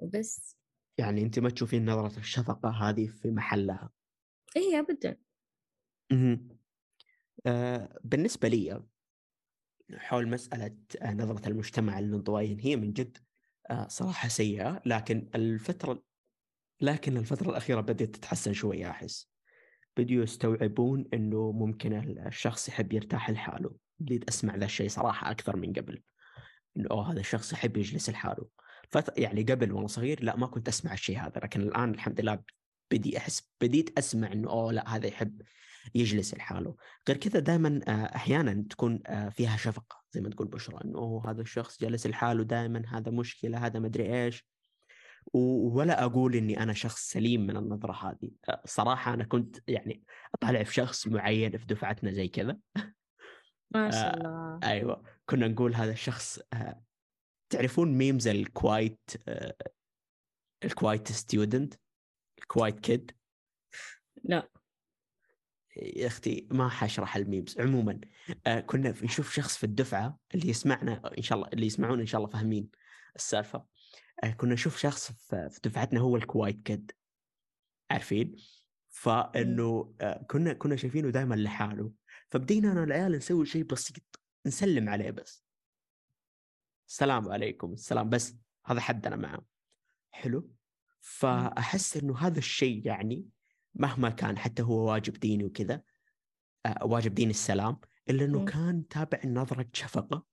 وبس يعني انت ما تشوفين نظرة الشفقة هذه في محلها إيه أبدا. آه بالنسبة لي حول مسألة آه، نظرة المجتمع للانطوائيين هي من جد آه صراحة سيئة لكن الفترة لكن الفترة الأخيرة بدأت تتحسن شوية أحس. بديوا يستوعبون إنه ممكن الشخص يحب يرتاح لحاله. بديت أسمع ذا الشيء صراحة أكثر من قبل. إنه أوه هذا الشخص يحب يجلس لحاله. فت... يعني قبل وأنا صغير لا ما كنت أسمع الشيء هذا لكن الآن الحمد لله بدي أحس بديت أسمع إنه أوه لا هذا يحب يجلس لحاله. غير كذا دائما أحيانا تكون فيها شفقة زي ما تقول بشرى إنه هذا الشخص جالس لحاله دائما هذا مشكلة هذا مدري إيش. ولا أقول إني أنا شخص سليم من النظرة هذه. صراحة أنا كنت يعني أطالع في شخص معين في دفعتنا زي كذا. ما شاء الله. آه أيوه. كنا نقول هذا الشخص آه تعرفون memes ال quiet آه ال quiet student ال quiet kid لا. يا أختي ما حشرح ال memes. عموما آه كنا نشوف شخص في الدفعة اللي يسمعنا إن شاء الله اللي يسمعون إن شاء الله فاهمين السالفة. آه كنا نشوف شخص في دفعتنا هو الكوايت كيد. عارفين؟ فإنه آه كنا كنا شايفينه دائما لحاله. فبدينا أنا والعيال نسوي شيء بسيط نسلم عليه بس. السلام عليكم السلام. بس هذا حدنا معه. حلو؟ فأحس إنه هذا الشيء يعني مهما كان حتى هو واجب ديني وكذا آه واجب ديني السلام إلا إنه كان تابع نظره شفقة.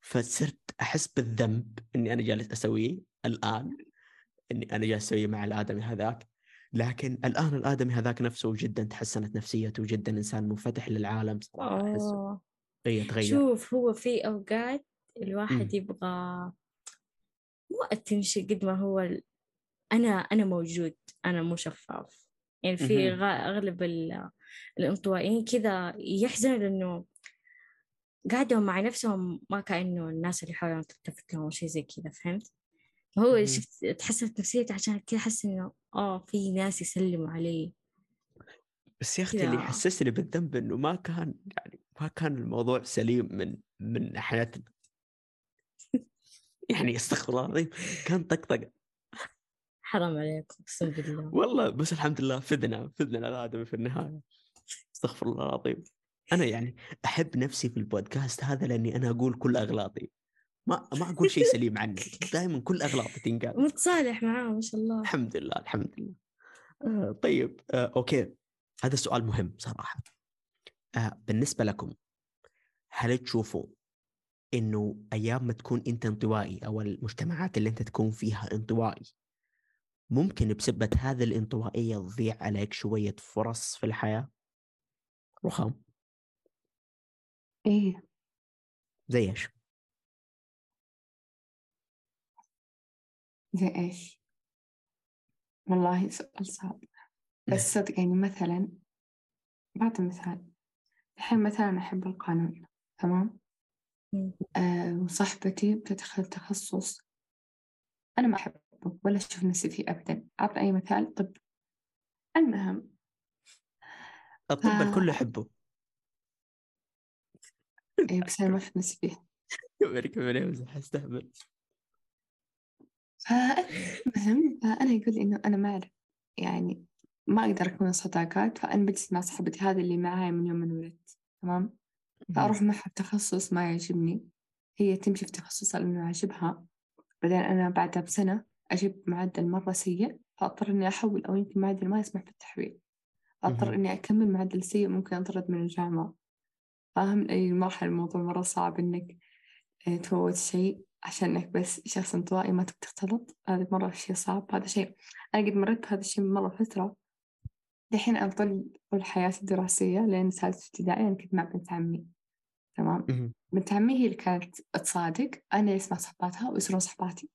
فصرت أحس بالذنب إني أنا جالس أسويه الآن إني أنا جالس أسويه مع الآدمي هذاك. لكن الآن الآدمي هذاك نفسه جدا تحسنت نفسيته جدا إنسان منفتح للعالم صراحة أحسه اي تغير شوف هو في أوقات الواحد م. يبغى مو اتنشن قد ما هو ال... أنا أنا موجود أنا مو شفاف. يعني في أغلب الانطوائيين كذا يحزنوا لأنه قاعدوا مع نفسهم ما كأنه الناس اللي حولهم تلتفت لهم شيء زي كذا فهمت؟ هو شفت تحسنت نفسيته عشان كذا حس إنه آه في ناس يسلموا علي بس يا أختي اللي حسسني بالذنب إنه ما كان يعني ما كان الموضوع سليم من من حياتنا يعني استغفر الله العظيم كان طقطقة. حرام عليك أقسم بالله. والله بس الحمد لله فدنا فدنا الادمي في النهاية. استغفر الله العظيم. أنا يعني أحب نفسي في البودكاست هذا لأني أنا أقول كل أغلاطي. ما ما أقول شيء سليم عنك دائما كل أغلاطي تنقال. متصالح معاه ما شاء الله. الحمد لله الحمد لله. آه طيب آه أوكي. هذا سؤال مهم صراحة. آه بالنسبة لكم هل تشوفوا إنه أيام ما تكون أنت انطوائي أو المجتمعات اللي أنت تكون فيها انطوائي ممكن بسبة هذه الانطوائية تضيع عليك شوية فرص في الحياة رخام إيه زي إيش؟ زي إيش؟ والله سؤال صعب بس صدق يعني مثلا بعطي مثال الحين مثلا أحب القانون تمام؟ آه وصاحبتي بتدخل تخصص أنا ما أحبه ولا أشوف نفسي فيه أبدا. أعطي أي مثال. طب المهم الطب ف... الكل يحبه. إيه بس أنا ما أشوف نفسي فيه. كملي كملي امزح استهبل. فالمهم فأنا يقول إنه أنا ما أعرف يعني ما أقدر أكون صداقات فأنا بجلس مع صاحبتي هذه اللي معاي من يوم ما انولدت تمام؟ فأروح معها تخصص ما يعجبني. هي تمشي في تخصصها لأنه يعجبها بعدين أنا بعدها بسنة أجيب معدل مرة سيء فأضطر إني أحول أو يمكن معدل ما يسمح بالتحويل. أضطر إني أكمل معدل سيء ممكن أطرد من الجامعة. فاهم؟ أي مرحلة الموضوع مرة صعب إنك آه، تفوت شيء عشان إنك بس شخص انطوائي ما تبي تختلط هذا مرة شيء صعب. هذا شيء أنا قد مريت بهذا الشيء مرة فترة. دحين أفضل طول حياتي الدراسية لين ثالثة ابتدائي أنا كنت مع بنت عمي. تمام؟ بنت عمي هي اللي كانت تصادق. أنا اسمع صحباتها ويصيرون صحباتي.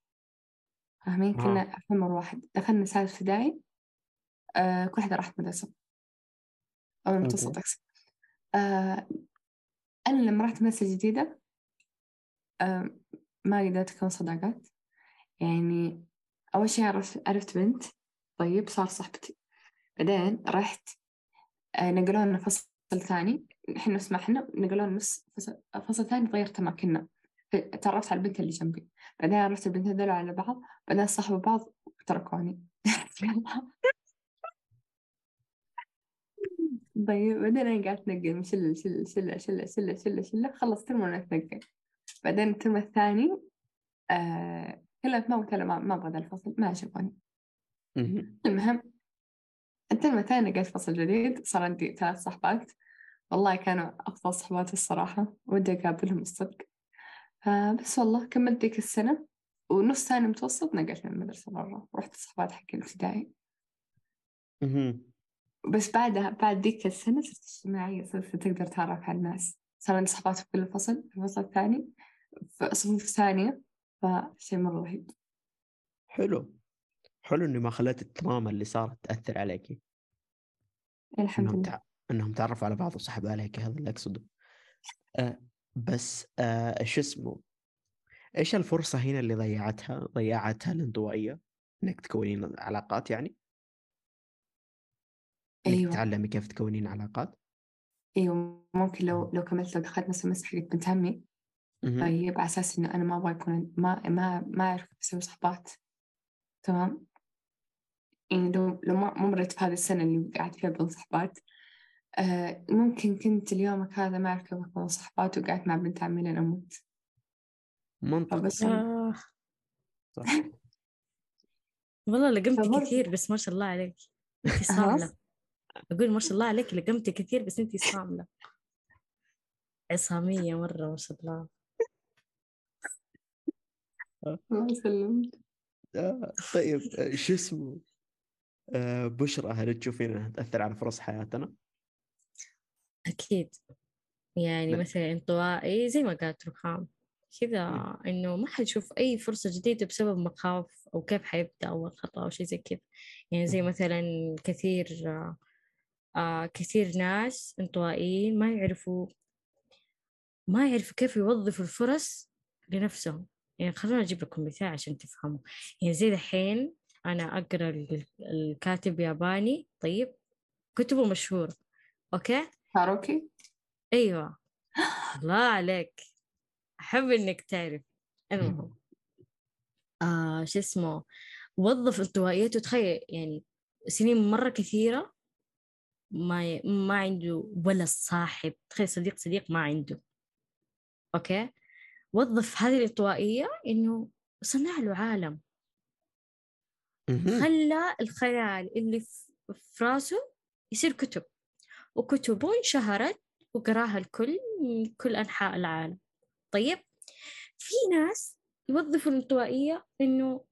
فاهمين؟ كنا في عمر واحد. دخلنا ثالث ابتدائي آه كل واحدة راحت مدرسة. أو متوسط أقصد آه أنا لما رحت مدرسة جديدة آه ما قدرت أكون صداقات. يعني أول شيء عرفت عرفت بنت. طيب صار صاحبتي. بعدين رحت آه نقلونا فصل ثاني. إحنا نفس ما إحنا نقلونا نفس فصل, فصل ثاني غيرت أماكننا تعرفت على البنت اللي جنبي. بعدين عرفت البنت هذول على بعض بعدين صاحبوا بعض وتركوني طيب بعدين أنا قاعدة من شلة شلة شلة شلة شلة شلة شلة خلص ترم وأنا أتنقل. بعدين الترم الثاني آه كلها ما قلت ما ما أبغى الفصل ما عجبني المهم الترم الثاني لقيت فصل جديد صار عندي ثلاث صحبات. والله كانوا أفضل صحبات الصراحة ودي أقابلهم الصدق. فبس والله كملت ذيك السنة ونص ثاني متوسط نقلت من المدرسة برا رحت الصحبات حق الابتدائي. بس بعدها بعد ذيك السنة صرت اجتماعية صرت تقدر تعرف على الناس. صار عندي صحبات في كل فصل في الفصل الثاني في صفوف ثانية فشيء مرة رهيب. حلو. حلو إني ما خليت التراما اللي صارت تأثر عليك. الحمد لله. تع... إنهم تعرفوا على بعض وسحبوا عليك هذا اللي أقصده. أه بس أه شو اسمه؟ إيش الفرصة هنا اللي ضيعتها ضيعتها الانطوائية؟ إنك تكونين علاقات يعني؟ أيوة. تتعلمي كيف تكونين علاقات؟ أيوة ممكن لو لو كملت لو دخلت نفس المسح حقت بنت عمي. طيب على أساس إنه أنا ما أبغى يكون ما ما ما أعرف أسوي صحبات تمام؟ يعني لو لو ما مريت في هذه السنة اللي قعدت فيها بدون صحبات آه ممكن كنت اليومك هذا ما أعرف كيف أكون صحبات وقعدت مع بنت عمي لين أموت. منطقي. فبس آه. صح. والله لقمت كثير بس ما شاء الله عليك. انت ها؟ صاملة أقول ما شاء الله عليك لقمت كثير بس انت صاملة عصامية مرة ما شاء الله. الله يسلمك. آه طيب آه، شو اسمه؟ آه بشرى هل تشوفين إنها تأثر على فرص حياتنا؟ أكيد يعني نعم. مثلا انطوائي زي ما قالت رخام كذا مم. إنه ما حيشوف أي فرصة جديدة بسبب مخاوف أو كيف حيبدأ أول خطوة أو شيء زي كذا يعني زي. مثلا كثير آه كثير ناس انطوائيين ما يعرفوا ما يعرفوا كيف يوظفوا الفرص لنفسهم يعني خلونا أجيب لكم مثال عشان تفهموا يعني زي دحين أنا أقرأ ال- الكاتب ياباني طيب كتبه مشهورة okay هاروكي أيوة. الله عليك. أحب إنك تعرف. المهم. آه شو اسمه؟ وظف انطوائيته تخيل يعني سنين مرة كثيرة ما ي... ما عنده ولا صاحب. تخيل صديق صديق ما عنده. أوكي؟ وظف هذه الانطوائية إنه صنع له عالم. خلى الخيال اللي في راسه يصير كتب. وكتبه انشهرت وقراها الكل من كل أنحاء العالم. طيب في ناس يوظفوا الانطوائية إنه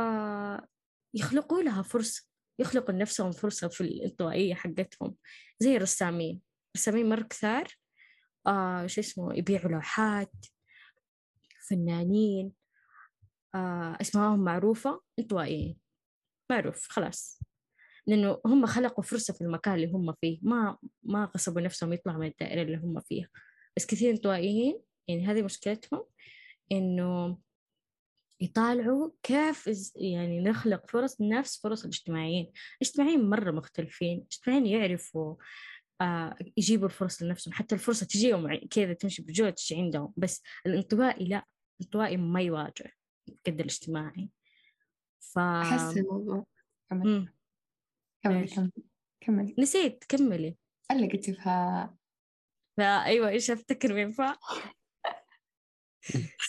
آه يخلقوا لها فرصة يخلقوا لنفسهم فرصة في الانطوائية حقتهم. زي الرسامين. الرسامين مرة كثار آه شو اسمه يبيعوا لوحات فنانين آه أسمائهم معروفة انطوائيين. معروف خلاص. لأنه هم خلقوا فرصة في المكان اللي هم فيه. ما ما غصبوا نفسهم يطلعوا من الدائرة اللي هم فيها. بس كثير انطوائيين يعني هذه مشكلتهم إنه يطالعوا كيف يعني نخلق فرص نفس فرص الاجتماعيين. الاجتماعيين مرة مختلفين. الاجتماعيين يعرفوا آه يجيبوا الفرص لنفسهم. حتى الفرصة تجيهم كذا تمشي بجوع تجي عندهم. بس الانطوائي لا. الانطوائي ما يواجه قد الاجتماعي. ف أحس الموضوع كمل مم. كمل إيش؟ كمل كمل نسيت كملي اللي قلت فيها فأيوة إيش أفتكر من فا؟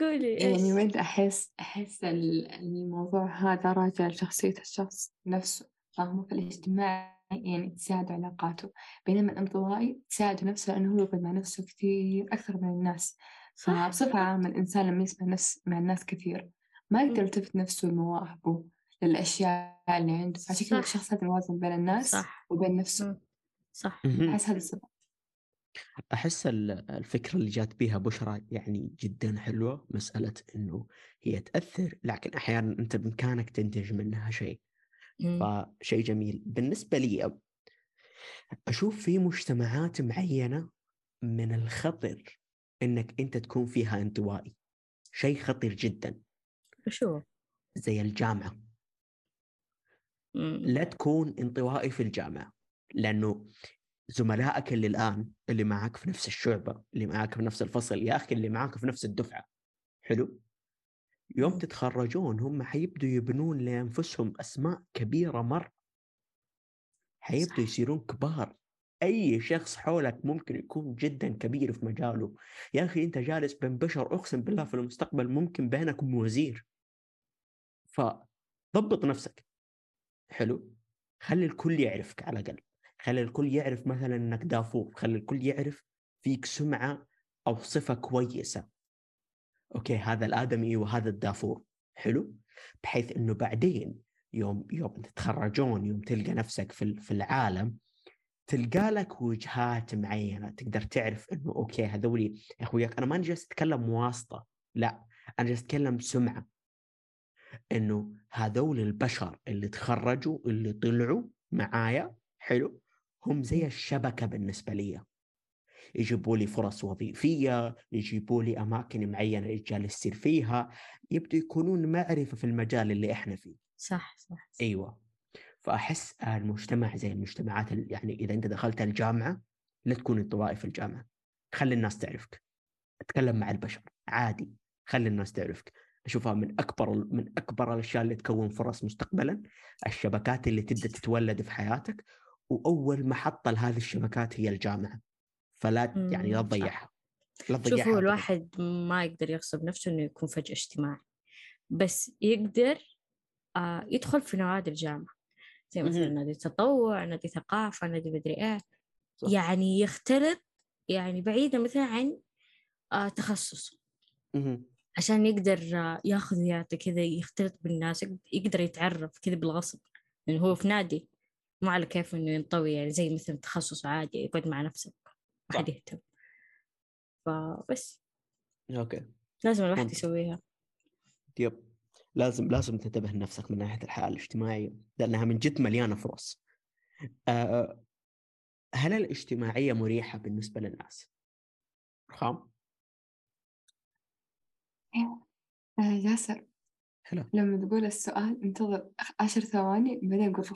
قولي إيش؟ يعني ود أحس أحس ال- الموضوع هذا راجع لشخصية الشخص نفسه في الاجتماع يعني تساعد علاقاته. بينما الأنطوائي تساعده نفسه لأنه هو يقعد مع نفسه كثير أكثر من الناس. فبصفة عامة الإنسان لما يسمع نفس مع الناس كثير ما يقدر. يلتفت نفسه لمواهبه. للأشياء اللي عنده فعشان كذا. الشخص هذا يوازن بين الناس صح وبين نفسه. صح. أحس هذا السبب أحس ال- الفكرة اللي جات بيها بشرى يعني جدا حلوة مسألة إنه هي تأثر لكن أحيانا أنت بإمكانك تنتج منها شيء. فشيء جميل بالنسبة لي أشوف في مجتمعات معينة من الخطر إنك أنت تكون فيها انطوائي شيء خطير جدا وشو زي الجامعة مم. لا تكون انطوائي في الجامعة لأنه زملائك اللي الآن اللي معك في نفس الشعبة اللي معك في نفس الفصل يا أخي اللي معك في نفس الدفعة. حلو؟ يوم. تتخرجون هم حيبدوا يبنون لأنفسهم أسماء كبيرة مرة. حيبدوا. يصيرون كبار. أي شخص حولك ممكن يكون جدا كبير في مجاله. يا أخي أنت جالس بين بشر أقسم بالله في المستقبل ممكن بينكم وزير. فضبط نفسك. حلو. خلي الكل يعرفك على الأقل. خلي الكل يعرف مثلا إنك دافور. خلي الكل يعرف فيك سمعة أو صفة كويسة. أوكي هذا الآدمي وهذا الدافور. حلو؟ بحيث إنه بعدين يوم يوم تتخرجون يوم تلقى نفسك في في العالم تلقى لك وجهات معينة. تقدر تعرف إنه أوكي هذولي يا أخوي أنا ما جالس أتكلم واسطة. لا أنا جالس أتكلم سمعة. إنه هذول البشر اللي تخرجوا اللي طلعوا معايا حلو هم زي الشبكة بالنسبة لي. يجيبوا لي فرص وظيفية يجيبوا لي أماكن معينة جالس يصير فيها. يبدوا يكونون معرفة في المجال اللي إحنا فيه. صح صح, صح. أيوه. فأحس المجتمع زي المجتمعات يعني إذا أنت دخلت الجامعة لا تكون انطوائي في الجامعة. خلي الناس تعرفك. أتكلم مع البشر. عادي. خلي الناس تعرفك. أشوفها من أكبر من أكبر الأشياء اللي تكون فرص مستقبلا الشبكات اللي تبدأ تتولد في حياتك وأول محطه لهذه الشبكات هي الجامعة. فلا يعني لا تضيعها لا تضيعها شوفوا الواحد ما يقدر يغصب نفسه إنه يكون فجأة اجتماعي. بس يقدر آه يدخل في نوادي الجامعة. زي مثلا نادي تطوع نادي ثقافة نادي مدري إيه. يعني يختلط يعني بعيدا مثلا عن آه تخصصه عشان يقدر ياخذ ويعطي كذا يختلط بالناس يقدر يتعرف كذا بالغصب. لأنه هو في نادي ما على كيف إنه ينطوي يعني زي مثلا تخصص عادي يقعد مع نفسه ما حد يهتم. فبس. أوكي. لازم الواحد يسويها. يب. لازم لازم تنتبه لنفسك من ناحية الحياة الاجتماعية لأنها من جد مليانة فرص. أه هل الاجتماعية مريحة بالنسبة للناس؟ خام؟ آه ياسر. حلو. لما تقول السؤال انتظر عشر ثواني بعدين قول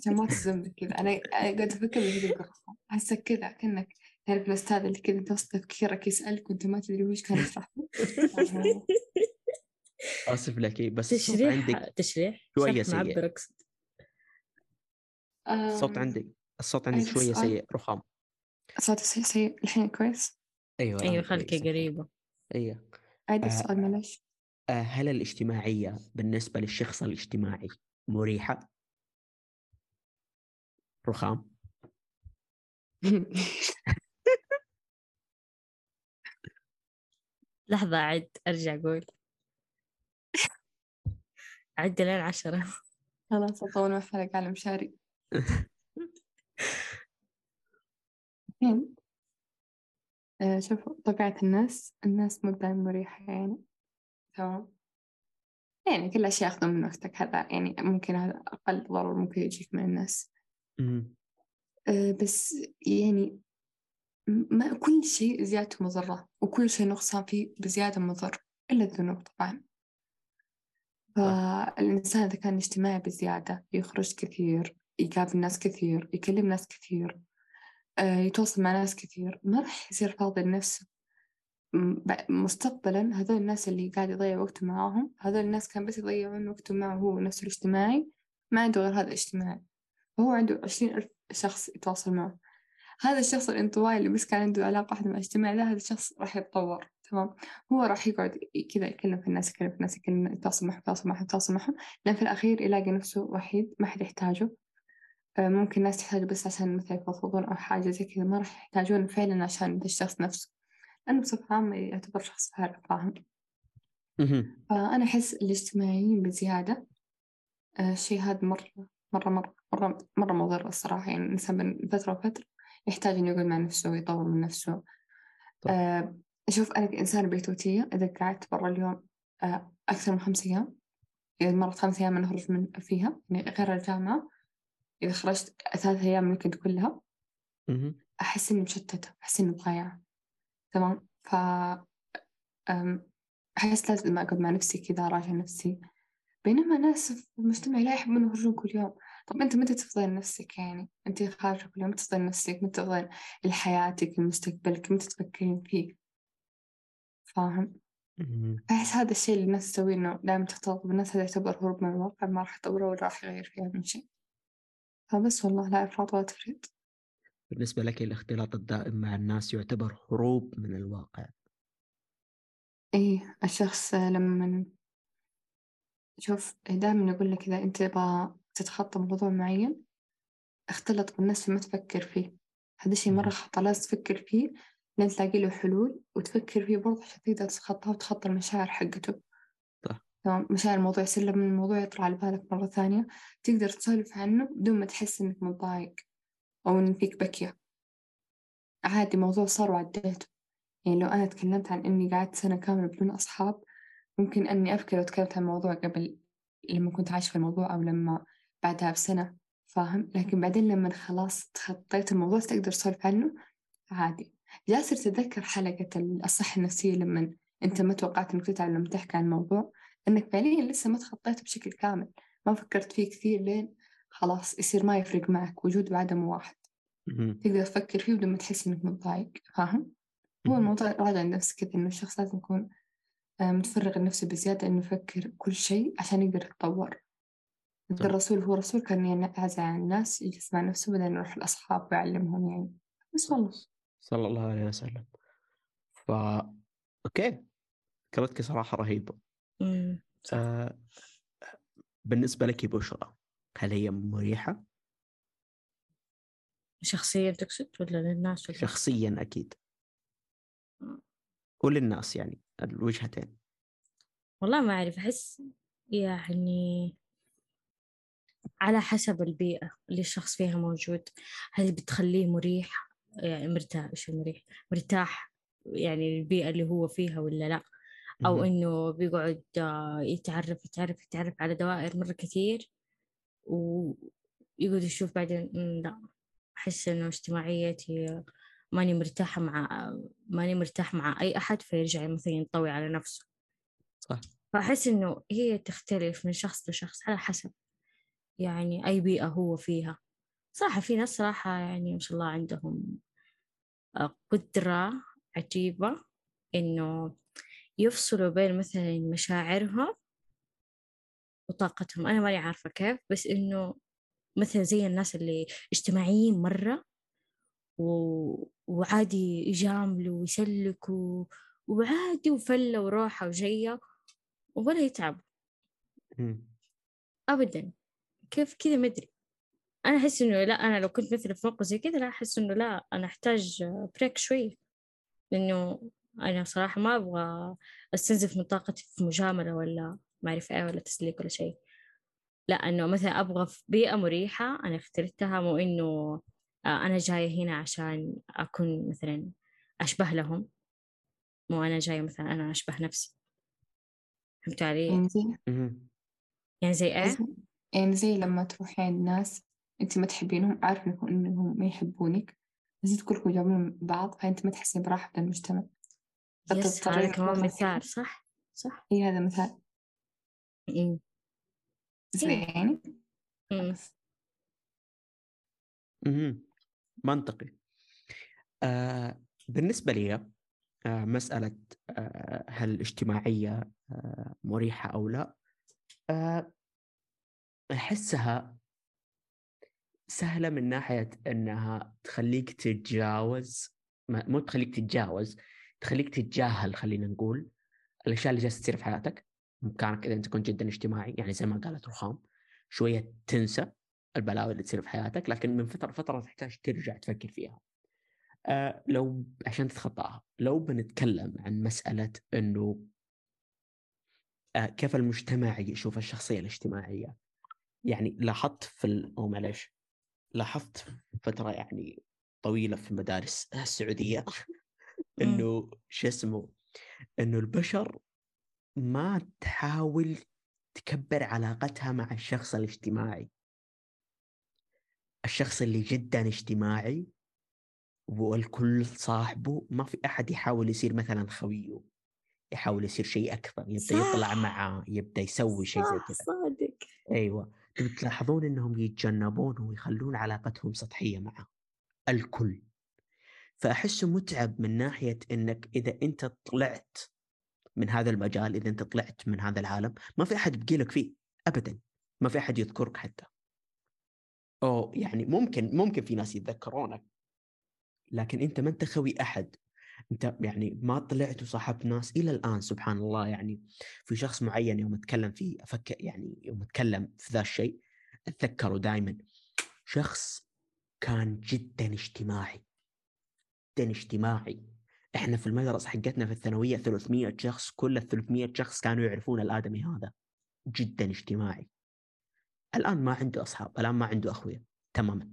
عشان ما تصدم كذا. أنا قاعد بعدين قول رقم أحسك كذا كأنك تعرف الأستاذ اللي كذا وسط تفكيرك يسألك وأنت ما تدري وش كان يشرح آسف لك بس تشريح عندك تشريح شوية سيء. الصوت عندك الصوت عندك شوية سيء رخام. الصوت سيء سيء. الحين كويس؟ أيوة أيوة خلكي قريبة. أيوة. عادي السؤال آه معلش آه هل الاجتماعية بالنسبة للشخص الاجتماعي مريحة؟ رخام. لحظة أعد أرجع أقول عد لين عشرة خلاص أطول ما فرق على مشاري. آه، شوفوا طبيعة الناس الناس مو دايما مريحة يعني. تمام يعني كل شيء ياخذون من وقتك هذا يعني ممكن هذا أقل ضرر ممكن يجيك من الناس. أه بس يعني ما كل شيء زيادته مضرة وكل شيء نقصان فيه بزيادة مضر إلا الذنوب طبعا. فالإنسان إذا كان اجتماعي بزيادة يخرج كثير يقابل ناس كثير يكلم ناس كثير يتواصل مع ناس كثير. ما راح يصير فاضي لنفسه مستقبلا هذول الناس اللي قاعد يضيع وقته معاهم. هذول الناس كان بس يضيعون وقته معه هو نفسه الاجتماعي ما عنده غير هذا الاجتماعي. فهو عنده عشرين ألف شخص يتواصل معه. هذا الشخص الانطوائي اللي بس كان عنده علاقة واحدة مع الاجتماع ده هذا الشخص راح يتطور تمام؟ هو راح يقعد كذا يكلم في الناس يكلم في الناس يكلم يتواصل معهم يتواصل معهم يتواصل معهم. لأن في الأخير يلاقي نفسه وحيد ما حد يحتاجه. آه، ممكن ناس تحتاجه بس عشان مثلا يفضفضون أو حاجة زي كذا ما راح يحتاجون فعلا عشان الشخص نفسه. لأنه بصفة عامة يعتبر شخص فارغ فاهم؟ فأنا أحس الاجتماعيين بزيادة آه، الشيء هذا مرة مرة مرة مرة مرة مضر الصراحة. يعني الإنسان من فترة وفترة يحتاج إنه يقعد مع نفسه ويطور من نفسه. طيب. آه شوف أنا كإنسان بيتوتية إذا قعدت برا اليوم آه أكثر من خمس أيام إذا مرت خمس أيام نخرج من فيها يعني غير الجامعة. إذا خرجت ثلاث أيام ممكن كلها أحس إني مشتتة أحس إني ضايعة تمام؟ ف أحس لازم أقعد مع نفسي كذا أراجع نفسي. بينما ناس في المجتمع لا يحبون يخرجون كل يوم. طب أنت متى تفضل نفسك يعني؟ أنت خارجة كل يوم متى تفضل نفسك متى تفضل لحياتك لمستقبلك متى تفكرين فيه؟ فاهم؟ أحس هذا الشيء اللي الناس تسويه إنه دائما تختلط بالناس هذا يعتبر هروب من الواقع ما راح يطوره ولا راح يغير فيها من شيء. فبس والله لا إفراط ولا تفريط. بالنسبة لك الاختلاط الدائم مع الناس يعتبر هروب من الواقع. إيه الشخص لما شوف دائما يقول لك إذا أنت تبغى تتخطى موضوع معين اختلط بالناس ما تفكر فيه. هذا الشيء مرة خطأ لازم تفكر فيه. لين تلاقي له حلول وتفكر فيه برضه عشان تقدر تتخطاه وتخطى المشاعر حقته. تمام؟ مشاعر الموضوع يصير لما الموضوع يطلع على بالك مرة ثانية تقدر تسولف عنه بدون ما تحس إنك متضايق أو إن فيك بكية. عادي موضوع صار وعديته. يعني لو أنا تكلمت عن إني قعدت سنة كاملة بدون أصحاب ممكن إني أفكر لو تكلمت عن الموضوع قبل لما كنت عايشة في الموضوع أو لما بعدها بسنة فاهم؟ لكن بعدين لما خلاص تخطيت الموضوع تقدر تسولف عنه؟ عادي. جالسة تتذكر حلقة الصحة النفسية لما أنت ما توقعت إنك تتعب لما تحكي عن الموضوع؟ إنك فعليا لسه ما تخطيته بشكل كامل ما فكرت فيه كثير لين خلاص يصير ما يفرق معك وجود وعدمه واحد. مهم. تقدر تفكر فيه بدون ما تحس إنك متضايق فاهم؟ هو. الموضوع راجع لنفسك كذا إنه الشخص لازم يكون آه، متفرغ لنفسه بزيادة إنه يفكر كل شيء عشان يقدر يتطور. الرسول هو رسول كان ينعزل عن الناس يجلس مع نفسه بعدين يروح الأصحاب ويعلمهم يعني. بس والله. صلى الله عليه وسلم. ف أوكي. فكرتك صراحة رهيبة. آه... بالنسبة لك بشرى هل هي مريحة؟ شخصيا تقصد ولا للناس ولا؟ شخصيا أكيد. وللناس يعني الوجهتين. والله ما أعرف أحس يعني على حسب البيئة اللي الشخص فيها موجود. هل بتخليه مريح؟ يعني مرتاح إيش مريح مرتاح يعني البيئة اللي هو فيها ولا لا؟ أو مهم. إنه بيقعد آه، يتعرف يتعرف يتعرف على دوائر مرة كثير ويقعد يشوف بعدين "أمم، لأ أحس إنه اجتماعيتي ماني مرتاحة مع ماني مرتاح مع أي أحد فيرجع مثلا ينطوي على نفسه. صح. فأحس إنه هي تختلف من شخص لشخص على حسب يعني أي بيئة هو فيها. صراحة في ناس صراحة يعني ما شاء الله عندهم آه، قدرة عجيبة إنه يفصلوا بين مثلا مشاعرهم وطاقتهم. أنا ماني عارفة كيف بس إنه مثلا زي الناس اللي اجتماعيين مرة و... وعادي يجاملوا ويسلكوا وعادي وفلة وروحة وجية ولا يتعبوا. أبدا. كيف كذا؟ مدري أنا أحس إنه لا أنا لو كنت مثلا في موقف زي كذا لا أحس إنه لا أنا أحتاج بريك شوي. لأنه أنا صراحة ما أبغى أستنزف من طاقتي في مجاملة ولا ما أعرف إيه ولا تسليك ولا شيء لا إنه مثلا أبغى في بيئة مريحة أنا اخترتها مو إنه آه، أنا جاية هنا عشان أكون مثلا أشبه لهم مو أنا جاية مثلا أنا أشبه نفسي فهمت علي؟ يعني زي. يعني زي إيه؟ يعني زي لما تروحي عند ناس أنت ما تحبينهم عارف إنكم إنهم ما يحبونك بس كلكم جابون بعض فأنت ما تحسين براحة بالمجتمع يس هذا كمان مثال صح صح هي هذا مثال أمم. زي إيه. يعني. مهم. منطقي آه بالنسبة لي آه مسألة آه هل الاجتماعية آه مريحة أو لا آه أحسها سهلة من ناحية أنها تخليك تتجاوز ما- مو تخليك تتجاوز تخليك تتجاهل خلينا نقول الأشياء اللي جالسة تصير في حياتك بإمكانك إذا أنت كنت جدا اجتماعي يعني زي ما قالت رخام شوية تنسى البلاوي اللي تصير في حياتك لكن من فترة فترة تحتاج ترجع تفكر فيها. آه لو عشان تتخطاها لو بنتكلم عن مسألة أنه آه كيف المجتمع يشوف الشخصية الاجتماعية؟ يعني لاحظت في ال- أو معلش لاحظت فترة يعني طويلة في المدارس السعودية. إنه شو اسمه إنه البشر ما تحاول تكبر علاقتها مع الشخص الاجتماعي. الشخص اللي جدا اجتماعي والكل صاحبه ما في أحد يحاول يصير مثلا خويه يحاول يصير شيء أكثر يبدأ صح. يطلع معاه يبدأ يسوي شيء زي كذا. صادق. أيوه. تلاحظون إنهم يتجنبون ويخلون علاقتهم سطحية معه. الكل. فأحسه متعب من ناحية إنك إذا أنت طلعت من هذا المجال إذا أنت طلعت من هذا العالم ما في أحد بقي لك فيه ابدا. ما في أحد يذكرك حتى. أو يعني ممكن ممكن في ناس يتذكرونك لكن أنت ما أنت خوي أحد. أنت يعني ما طلعت وصاحبت ناس إلى الآن سبحان الله. يعني في شخص معين يوم أتكلم فيه أفكر يعني يوم أتكلم في ذا الشيء أتذكره دائما شخص كان جدا اجتماعي. اجتماعي. إحنا في المدرسة حقتنا في الثانوية 300 شخص كل ال 300 شخص كانوا يعرفون الآدمي هذا. جدا اجتماعي. الآن ما عنده أصحاب الآن ما عنده أخويا. تماما.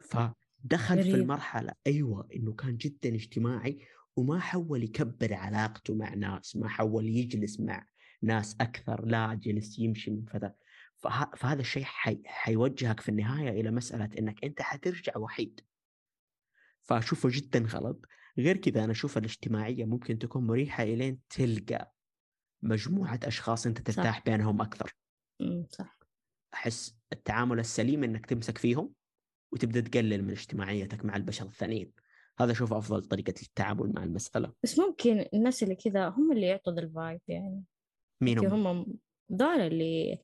فدخل في. المرحلة أيوه إنه كان جدا اجتماعي وما حول يكبر علاقته مع ناس ما حول يجلس مع ناس أكثر لا جلس يمشي من فترة. فه... فهذا الشيء حي... حيوجهك في النهاية إلى مسألة إنك أنت حترجع وحيد. فأشوفه جدا غلط. غير كذا أنا أشوف الاجتماعية ممكن تكون مريحة إلين تلقى مجموعة أشخاص أنت ترتاح بينهم أكثر. أمم، صح. أحس التعامل السليم إنك تمسك فيهم وتبدأ تقلل من اجتماعيتك مع البشر الثانيين. هذا أشوف أفضل طريقة للتعامل مع المسألة. بس ممكن الناس اللي كذا هم اللي يعطوا ذا الفايب يعني. مين هم؟ هم دول اللي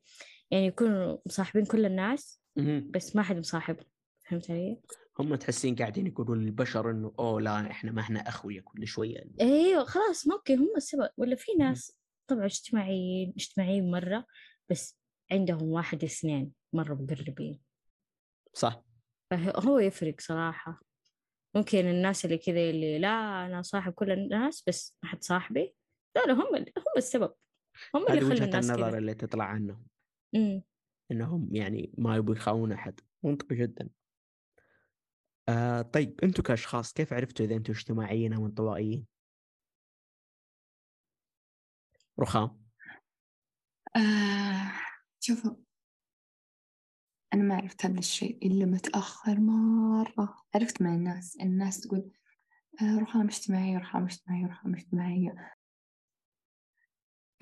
يعني يكونوا مصاحبين كل الناس. بس ما حد مصاحبهم. فهمت علي؟ هم تحسين قاعدين يقولوا للبشر إنه أوه لا إحنا ما إحنا أخويا كل شوية. إيوه خلاص ممكن هم السبب. ولا في ناس طبعا اجتماعيين اجتماعيين مرة بس عندهم واحد اثنين مرة مقربين. صح. فهو يفرق صراحة. ممكن الناس اللي كذا اللي لا أنا صاحب كل الناس بس ما حد صاحبي. لا لا هم هم السبب. هم اللي خلوا الناس النظر كذا اللي تطلع عنهم. أمم. إنهم يعني ما يبغوا يخاون أحد. منطقي جدا. آه طيب أنتم كأشخاص كيف عرفتوا إذا أنتم اجتماعيين أو انطوائيين؟ رخام. آه شوفوا. أنا ما عرفت هذا الشيء إلا متأخر مرة. عرفت من الناس الناس تقول آه رخام اجتماعية رخام اجتماعية رخام اجتماعية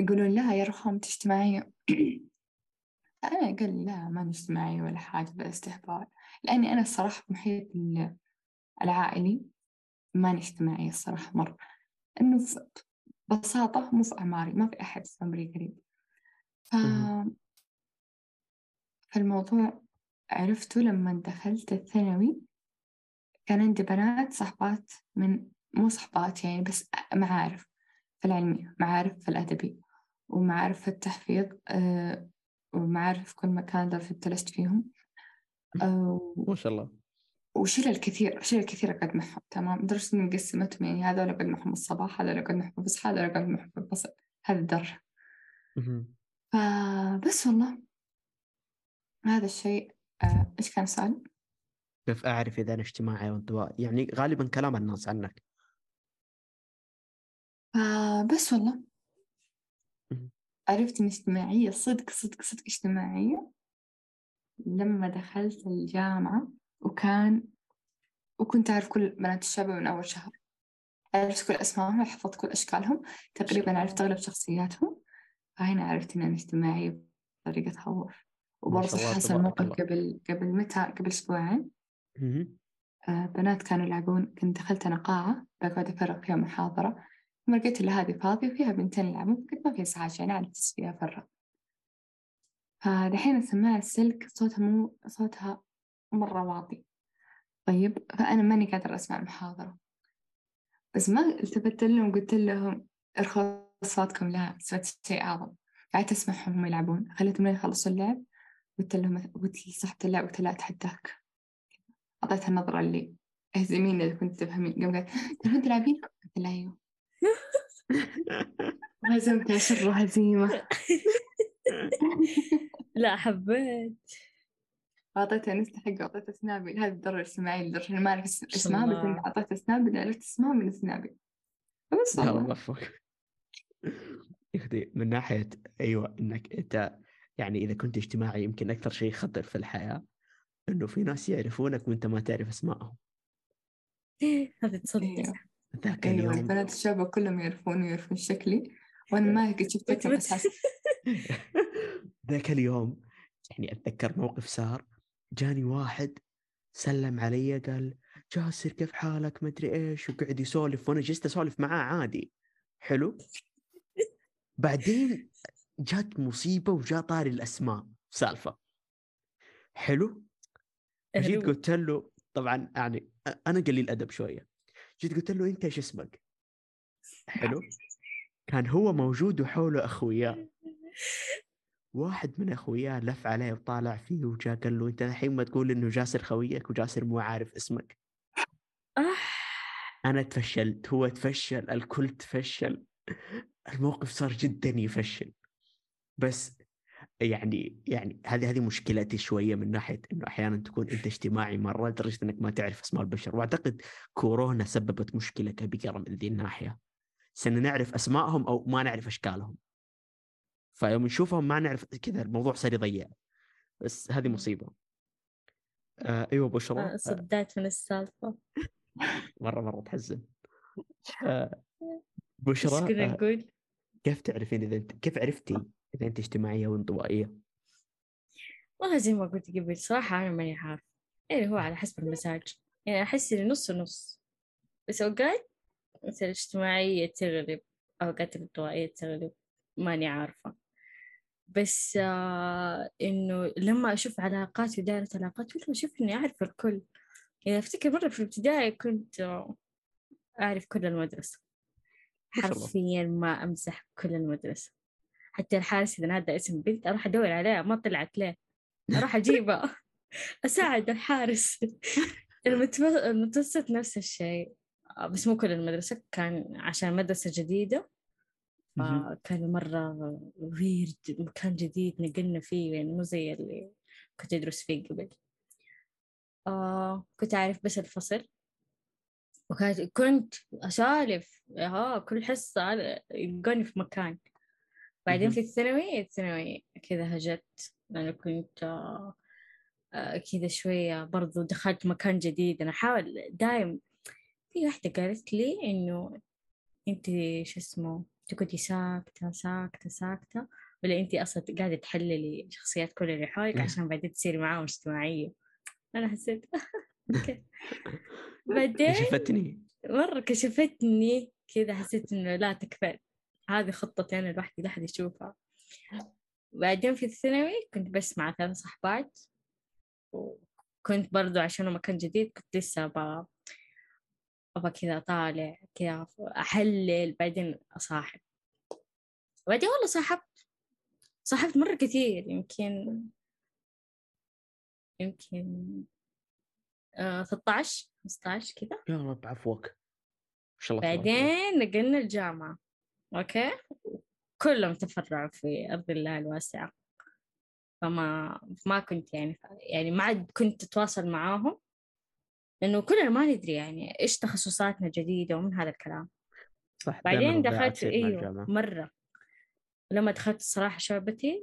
يقولون لا يا رخام اجتماعية. أنا أقول لا ما اجتماعية ولا حاجة بلا استهبال لأني أنا الصراحة في محيط ال- العائلي ماني اجتماعية الصراحة مرة إنه في بساطة مو في أعماري ما في أحد في عمري قريب. ف... فالموضوع عرفته لما دخلت الثانوي كان عندي بنات صحبات من مو صحبات يعني بس معارف في العلمي معارف في الأدبي ومعارف في التحفيظ آه، ومعارف في كل مكان درست درست فيهم آه، ما شاء الله وشلل كثير شلل كثير أقعد معهم تمام لدرجة إني مقسمتهم يعني هذول أقعد معهم الصباح هذول أقعد معهم الفصحى هذول أقعد معهم في الفصل هذه الدرجة. فبس والله هذا الشيء آه، إيش كان السؤال؟ كيف أعرف إذا أنا اجتماعي أو انطوائي؟ يعني غالبا كلام الناس عنك فبس والله مهم. عرفت إني اجتماعية صدق صدق صدق اجتماعية. لما دخلت الجامعة وكان وكنت أعرف كل بنات الشعب من أول شهر. عرفت كل أسمائهم حفظت كل أشكالهم. تقريبا عرفت أغلب شخصياتهم. فهنا عرفت إن أنا اجتماعية بطريقة تخوف. وبرضه حصل موقف. قبل قبل متى؟ قبل أسبوعين. آه، بنات كانوا يلعبون كنت دخلت أنا قاعة بقعد أفرغ فيها محاضرة. ما لقيت إلا هذه فاضية وفيها بنتين يلعبون قلت ما في إزعاج يعني أجلس فيها أفرغ فدحين السماعة السلك صوتها مو صوتها مرة واطي. طيب فأنا ماني قادرة أسمع المحاضرة. بس ما التفت لهم وقلت لهم ارخوا صوتكم لا سويت شيء أعظم. قعدت أسمعهم هم يلعبون. خليتهم يخلصوا اللعب قلت لهم قلت لصاحبة اللعب قلت لها أتحداك. أعطيتها النظرة اللي اهزميني إذا كنت تفهمين. قام قالت تلعبين؟ قلت لها أيوه. هزمتها شر هزيمة. لا حبيت. أعطيتها انستا حقه أعطيتها سنابي هذه الدرجة الاجتماعية لدرجة ما شاء اسمها بس أعطيتها سنابي عرفت اسمها من سنابي بس الله يا أختي من ناحية أيوه إنك أنت يعني إذا كنت اجتماعي يمكن أكثر شيء خطر في الحياة إنه في ناس يعرفونك وأنت ما تعرف أسمائهم. هذا تصدق. أيوه ذاك أيوه اليوم. البنات الشابة كلهم يعرفوني ويعرفون شكلي. وأنا ما قد شفت وأنت لكم بت- أساسا ذاك اليوم يعني أتذكر موقف صار جاني واحد سلم علي قال جاسر كيف حالك؟ مدري إيش وقعد يسولف وأنا جلست أسولف معاه عادي. حلو. بعدين جات مصيبة وجاء طاري الأسماء. سالفة. حلو. جيت. قلت له طبعا يعني أنا قليل ادب شوية. جيت قلت له أنت إيش اسمك؟ حلو. كان هو موجود وحوله اخوياه واحد من اخوياه لف عليه وطالع فيه وجاء قال له أنت الحين ما تقول إنه جاسر خويك وجاسر مو عارف اسمك. آه. أنا تفشلت هو تفشل الكل تفشل. الموقف صار جدا يفشل. بس يعني يعني هذه هذه مشكلتي شوية من ناحية إنه أحيانا تكون أنت اجتماعي مرة لدرجة إنك ما تعرف أسماء البشر. وأعتقد كورونا سببت مشكله كبيره من ذي الناحية. سنة نعرف أسمائهم أو ما نعرف أشكالهم. فيوم نشوفهم ما نعرف كذا الموضوع صار يضيع. بس هذه مصيبة. آه أيوه بشرى آه، صدعت من السالفة. مرة مرة تحزن. آه بشرى آه؟ كيف تعرفين إذا أنت كيف عرفتي اذا انت اجتماعية أو انطوائيه؟ والله زي ما قلت قبل صراحة أنا ماني عارف يعني هو على حسب المزاج. يعني أحس إني نص ونص بس أوقات مثل الاجتماعية تغلب أوقات الانطوائية تغلب ماني عارفة. بس آه إنه لما أشوف علاقات ودائرة علاقات والله أشوف إني أعرف الكل. يعني أفتكر مرة في الابتدائي كنت آه، أعرف كل المدرسة. حرفيا ما أمزح كل المدرسة. حتى الحارس إذا نادى اسم بنت أروح أدور عليها ما طلعت ليه؟ أروح أجيبها أساعد الحارس. المتو- المتوسط نفس الشيء. آه، بس مو كل المدرسة كان عشان مدرسة جديدة. فكان مرة ويرد مكان جديد نقلنا فيه يعني مو زي اللي كنت أدرس فيه قبل. آه كنت أعرف بس الفصل. وكانت كنت أسالف ها كل حصة يلقوني في مكان. بعدين. في الثانوي الثانوي كذا هجت لأنه كنت آه، كذا شوية برضو دخلت مكان جديد. أنا أحاول دايم في واحدة قالت لي إنه أنت شو اسمه تقعدي ساكتة ساكتة ساكتة ولا أنت أصلا قاعدة تحللي شخصيات كل اللي حولك عشان بعدين تصيري معاهم اجتماعية. أنا حسيت. بعدين كشفتني. مرة كشفتني كذا حسيت إنه لا تكفى. هذه خطتي أنا لوحدي لا أحد يشوفها. بعدين في الثانوي كنت بس مع ثلاث صحبات وكنت برضو عشان مكان جديد كنت لسه أبغى أبغى كذا طالع كذا أحلل بعدين أصاحب. وبعدين والله صاحبت صاحبت مرة كثير يمكن يمكن آه 13 15 كذا. يا رب عفوك. ما شاء الله. بعدين نقلنا الجامعة. أوكي. كلهم تفرعوا في أرض الله الواسعة. فما ما كنت يعني يعني ما عاد كنت أتواصل معاهم. لأنه كلنا ما ندري يعني إيش تخصصاتنا الجديدة ومن هذا الكلام. صح بعدين دخلت الجامعة. مرة. لما دخلت الصراحة شعبتي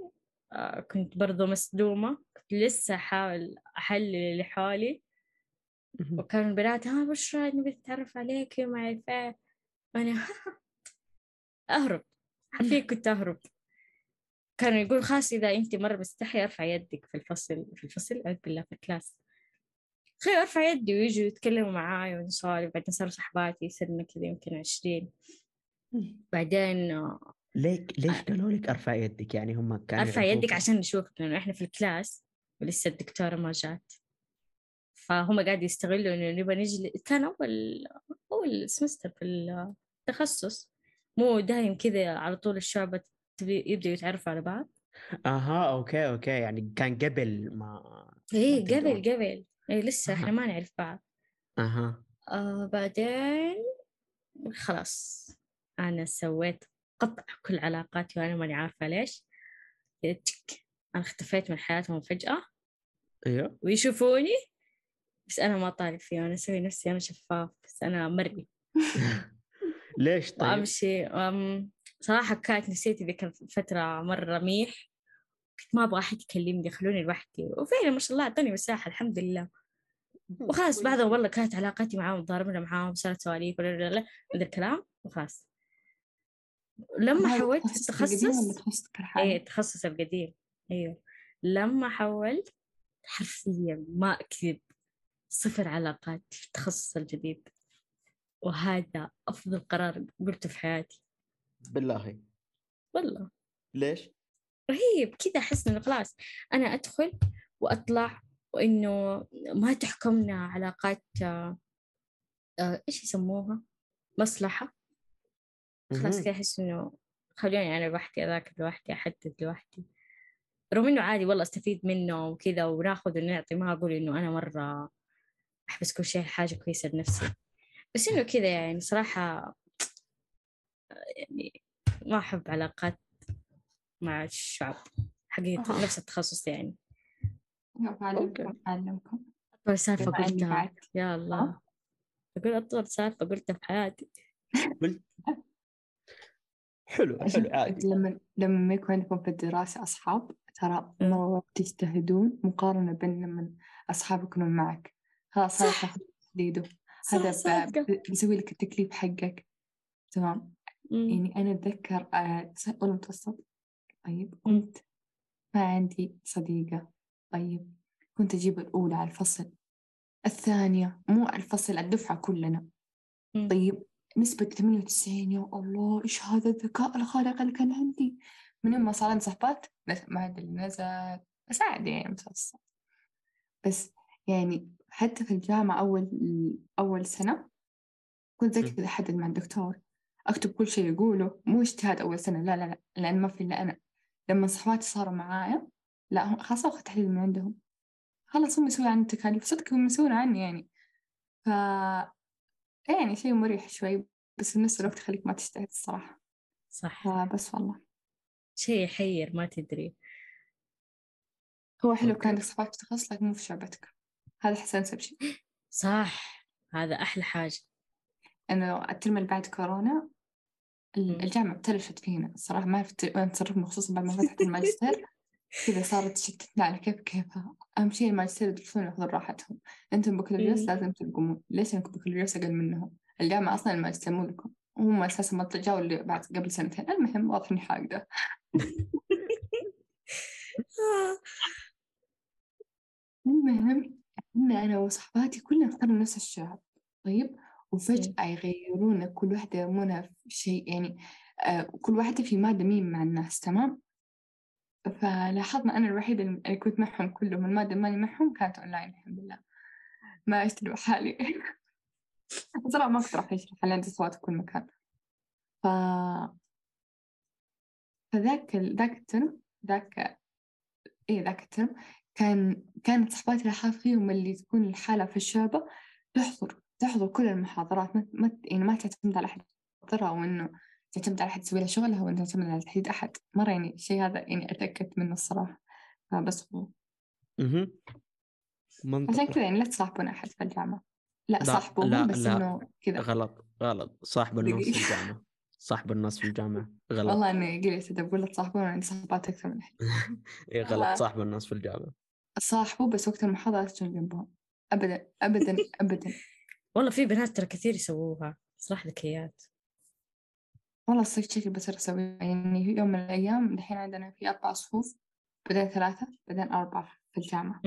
آه، كنت برضو مصدومة. كنت لسه أحاول أحلل اللي حولي. وكانوا البنات ها بشرى نبي نتعرف عليك وما أعرف إيه وأنا أهرب. حرفيا كنت أهرب. كانوا يقول خلاص إذا أنت مرة مستحية أرفع يدك في الفصل في الفصل أعوذ بالله في ال class. خير أرفع يدي ويجوا يتكلموا معاي ونسولف بعدين صاروا صحباتي صرنا كذا يمكن عشرين. بعدين آه، ليك ليش قالوا لك أرفع يدك؟ يعني هم كانوا أرفع؟ يدك عشان نشوفك لأنه إحنا في ال class ولسه الدكتورة ما جات. فهم قاعد يستغلوا إنه نبغى نجي كان أول أول semester في التخصص مو دايم كذا على طول الشعبة تبي- يبدأوا يتعرفوا على بعض؟ أها okay okay يعني كان قبل ما إيه تدرون. قبل قبل. إيه لسه إحنا. ما نعرف بعض. أها. آه بعدين خلاص أنا سويت قطع كل علاقاتي وأنا ماني عارفة ليش. تك أنا اختفيت من حياتهم فجأة. أيوه. ويشوفوني بس أنا ما طالب فيه أنا أسوي نفسي أنا شفاف بس أنا مرئي ليش طيب؟ وأمشي أم صراحة كانت نسيتي ذيك الفترة مرة ميح كنت ما أبغى أحد يكلمني خلوني لوحدي. وفعلا ما شاء الله أعطوني مساحة الحمد لله. وخلاص بعدها والله كانت علاقاتي معاهم ضاربنا معاهم صارت سواليف ولا لا هذا الكلام وخلاص. لما حولت إيه الحالي؟ التخصص القديم. أيوه لما حولت حرفيا ما أكذب صفر علاقات في التخصص الجديد. وهذا أفضل قرار قلته في حياتي. بالله. والله. ليش؟ رهيب. كذا أحس إنه خلاص أنا أدخل وأطلع وإنه ما تحكمنا علاقات آه، آه، إيش يسموها؟ مصلحة. خلاص. كذا أحس إنه خلوني أنا لوحدي أذاكر لوحدي أحدد لوحدي. رغم إنه عادي والله أستفيد منه وكذا وناخذ ونعطي ما أقول إنه أنا مرة أحبس كل شيء حاجة كويسة لنفسي. بس إنه كذا يعني صراحة يعني ما أحب علاقات مع الشعب حقيقة نفس التخصص يعني. أعلمكم أعلمكم. أطول سالفة قلتها. يا الله. أقول أطول سالفة قلتها في حياتي. حلو حلو عادي. لما لما ما يكون عندكم في الدراسة أصحاب ترى مرة تجتهدون مقارنة بين لما أصحاب يكونون معك. خلاص هذا تحديده هذا صادقة ب- بيسوي لك التكليف حقك. تمام؟ مم. يعني أنا أتذكر آه، أولى متوسط. طيب. كنت ما عندي صديقة. طيب كنت أجيب الأولى على الفصل. الثانية مو على الفصل على الدفعة كلنا. مم. طيب نسبة 98 يا الله إيش هذا الذكاء الخارق اللي كان عندي؟ من يوم ما صار عندي صحبات ما أدري نزل. بس عادي يعني متوسط. بس يعني حتى في الجامعة أول أول سنة كنت زي. كذا أحدد مع الدكتور أكتب كل شيء يقوله. مو اجتهاد أول سنة لا لا لا لأن ما في إلا أنا. لما صحباتي صاروا معايا لا هم خلاص أخذ تحليل من عندهم. خلاص هم يسوون عن التكاليف. صدق هم يسوون عني يعني. ف يعني شيء مريح شوي بس في نفس الوقت يخليك ما تجتهد الصراحة. صح. فبس والله. شيء يحير ما تدري. هو حلو. كان عندك صحبات في لكن مو في شعبتك. هذا أحس أنسب شيء صح هذا أحلى حاجة. إنه الترم اللي بعد كورونا. الجامعة ابتلشت فينا. الصراحة ما عرفت وين تصرفنا خصوصا بعد ما فتحت الماجستير. كذا صارت تشتتنا على كيف كيفها أهم شيء الماجستير يدرسون ياخذون راحتهم. أنتم بكالوريوس مم. لازم تقومون ليش أنكم بكالوريوس أقل منهم؟ الجامعة أصلا الماجستير مو لكم. هم أساسا ما جاوا اللي بعد قبل سنتين. المهم واضح إني حاقدة. المهم إن أنا وصحباتي كلنا اخترنا نفس الشعب طيب؟ وفجأة يغيرون كل واحدة يرمونها في شيء يعني آه كل واحدة في مادة مين مع الناس تمام؟ فلاحظنا أنا الوحيدة اللي كنت معهم كلهم المادة ماني معهم كانت أونلاين الحمد لله. ما أشتري حالي. صراحة ما أقدر أشرح لأن صوت في كل مكان. ف فذاك ال- ذاك ال term ذاك إيه ذاك ال term كان كانت صحباتي الأحاب فيهم اللي تكون الحالة في الشعبة تحضر تحضر كل المحاضرات ما ما يعني ما تعتمد على أحد يحضرها أو إنه تعتمد على أحد يسوي لها شغلها وإنها تعتمد على تحديد أحد. مرة يعني الشيء هذا يعني أتأكد منه الصراحة. فبس هو. أها. عشان كذا يعني لا تصاحبون أحد في الجامعة. لا لا، صاحبوهم لا، بس لا. إنه كذا. غلط غلط. صاحب النص في. الجامعة. صاحب النص في الجامعة. غلط. والله إني قلت إذا بقول لا تصاحبون عندي صحبات أكثر من أحد إيه آه. غلط صاحب النص في الجامعة. صاحبوا بس وقت المحاضرة تجون جنبهم. أبدا أبدا أبدا. والله في بنات ترى كثير يسووها صراحة ذكيات. والله الصيف شكلي بصير أسوي يعني في يوم من الأيام الحين عندنا في أربع صفوف بعدين ثلاثة بعدين أربعة في الجامعة.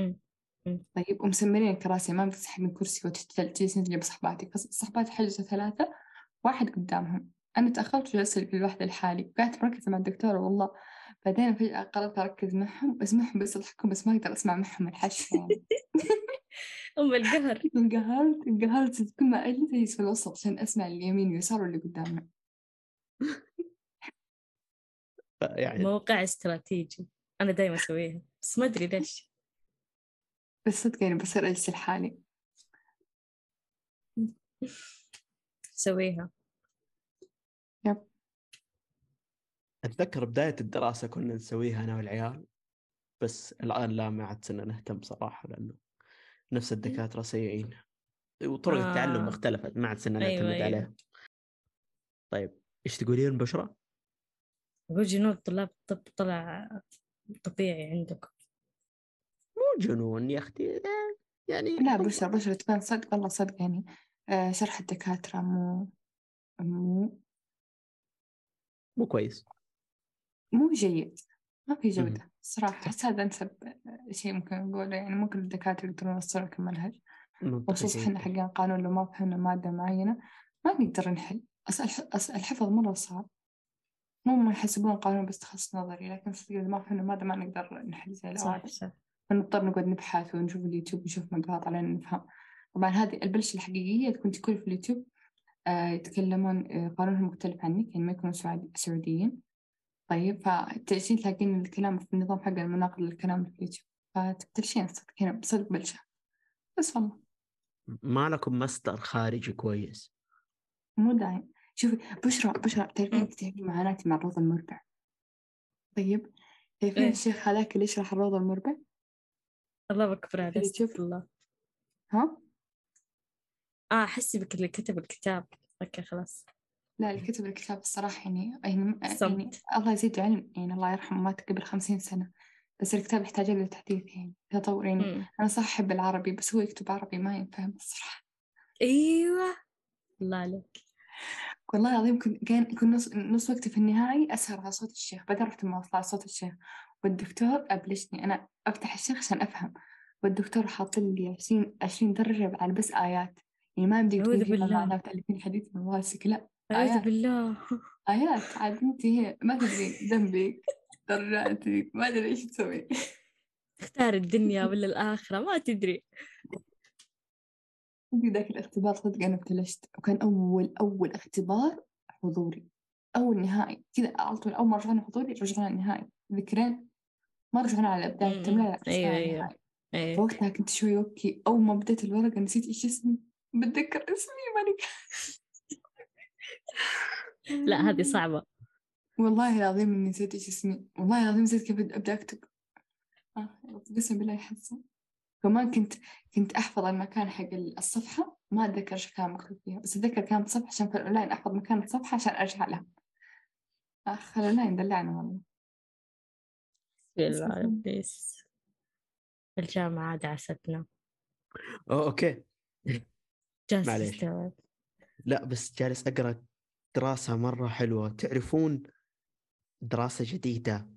طيب ومسمرين الكراسي ما بتسحبين كرسي وتجلسين تجيب صحباتك. بس صحباتي حجزوا ثلاثة واحد قدامهم. أنا تأخرت وجلست في الواحدة لحالي قعدت مركزة مع الدكتورة والله بعدين فجأة قررت أركز معهم أسمعهم بس يضحكون بس ما أقدر أسمع معهم الحش يعني أم القهر. انقهرت انقهرت. كل ما أجلس أجلس في الوسط عشان أسمع اليمين واليسار واللي قدامنا يعني موقع استراتيجي. أنا دايما أسويها بس ما أدري ليش. بس صدق يعني بصير أجلس لحالي. أسويها أتذكر بداية الدراسة كنا نسويها أنا والعيال بس الآن لا ما عاد صرنا نهتم صراحة لأنه نفس الدكاترة سيئين وطرق آه. التعلم اختلفت ما عاد صرنا أيوة، نعتمد أيوة. عليها طيب إيش تقولين بشرى؟ أقول جنون طلاب الطب طلع طبيعي عندكم مو جنون يا أختي يعني لا بشرة بشرة تبان صدق والله صدق يعني آه شرح الدكاترة مو مو مو كويس مو جيد ما في. جودة صراحة. أحس هذا أنسب شيء ممكن نقوله يعني ممكن الدكاترة يقدرون يوصلوا لك المنهج وخصوصا جداً. إحنا حقين قانون لو ما فهمنا مادة معينة ما نقدر نحل. أصل الحفظ مرة صعب. مو ما يحسبون قانون بس تخصص نظري لكن صدق إذا ما فهمنا مادة ما نقدر نحل زي الأوائل فنضطر نقعد نبحث ونشوف اليوتيوب ونشوف مقاطع لين نفهم. طبعا هذه البلشة الحقيقية تكون كل في اليوتيوب آه يتكلمون آه قانونهم مختلف عنك يعني ما يكونوا سعود- سعوديين. طيب فتجين تلاقين الكلام في النظام حق المناقل للكلام في اليوتيوب. فتبتلشين صدق هنا بصدق بلشة. بس والله. ما لكم مصدر خارجي كويس. مو داعي شوفي بشرى بشرى. تعرفين تعرفين معاناتي مع الروض المربع؟ طيب تعرفين إيه. الشيخ هذاك اللي يشرح الروض المربع؟ الله أكبر تشوف- استغفر الله ها؟ آه أحس بك اللي كتب الكتاب. أوكي خلاص. لا اللي كتب الكتاب الصراحة يعني يعني, يعني. الله يزيد علم يعني الله يرحمه مات قبل خمسين سنة بس الكتاب يحتاج له تحديث يعني تطور يعني. مم. أنا صح أحب العربي بس هو يكتب عربي ما ينفهم الصراحة. أيوة. الله عليك. والله العظيم كنت كان كنت نص نص وقتي في النهائي أسهر على صوت الشيخ بعدين رحت المواصلة على صوت الشيخ. والدكتور أبلشني أنا أفتح الشيخ عشان أفهم. والدكتور حاط لي عشرين عشرين درجة على بس آيات. يعني ما يمديك. معنى وتألفين حديث من راسك لا. أعوذ. بالله. آيات عاد أنت هي ما تدري ذنبك درجاتك ما أدري إيش تسوي. اختار الدنيا ولا الآخرة ما تدري. عندي ذاك الاختبار صدق أنا ابتلشت وكان أول أول اختبار حضوري أول نهائي. كذا على طول أول ما رجعنا حضوري رجعنا النهائي؟ ذكرين؟ ما رجعنا على بداية م- م. التمرين لا رجعنا أيوة، أيوة. إيه. فوقتها كنت شوي أوكي أول ما بديت الورقة نسيت إيش اسمي. بتذكر اسمي؟ ماني لا هذه صعبة. والله العظيم إني نسيت إيش اسمي. والله العظيم نسيت كيف أبدأ أكتب. آه قسم بالله يحسن كمان كنت كنت أحفظ المكان حق الصفحة. ما أتذكر إيش كان مكتوب فيها. بس أتذكر كانت صفحة عشان في الأونلاين أحفظ مكان الصفحة عشان أرجع لها. آخ الأونلاين دلعنا والله. بسم الله إبليس الجامعة دعستنا. أوه okay. جالس معليش. لا بس جالس أقرأ دراسة مرة حلوة. تعرفون دراسة جديدة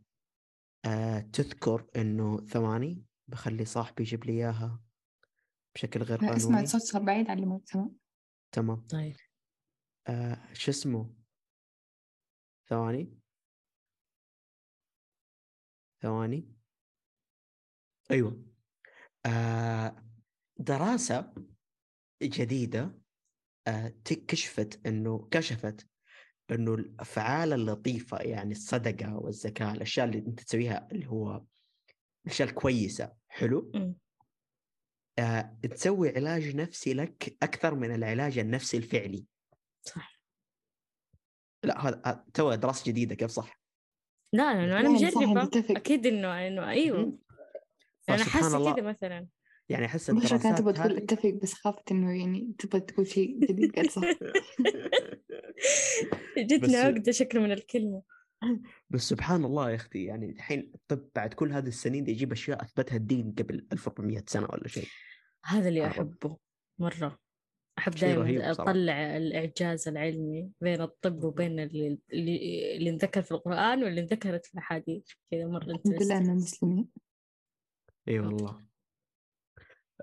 آه تذكر إنه ثواني بخلي صاحبي يجيب لي إياها بشكل غير اسمع قانوني. صوت صار بعيد عن الموت تمام؟ تمام. طيب. آه شو اسمه؟ ثواني. ثواني. أيوه. آه دراسة جديدة كشفت إنه كشفت إنه الأفعال اللطيفة يعني الصدقة والزكاة الأشياء اللي أنت تسويها اللي هو الاشياء الكويسة حلو. آه تسوي علاج نفسي لك أكثر من العلاج النفسي الفعلي. صح. لا هذا هذا- تو دراسة جديدة كيف صح؟ لا إنه إنه أيوه. مم. أنا فسبحان حاسة الله. كذا مثلا. يعني أحس بشرى كانت الدراسات تبغى تقول أتفق بس خافت إنه يعني تبغى تقول شيء جديد قالت صح؟ جتنا بس- عقدة شكل من الكلمة. بس سبحان الله يا أختي يعني الحين الطب بعد كل هذه السنين دي يجيب أشياء أثبتها الدين قبل 1400 سنة ولا شيء. هذا اللي مرة. أحب شيء رهيب دائما صراحة. أطلع الإعجاز العلمي بين الطب وبين اللي, اللي, اللي انذكر في القرآن واللي انذكرت في الأحاديث. كذا مرة الحمد لله. اننا مسلمين. إي والله.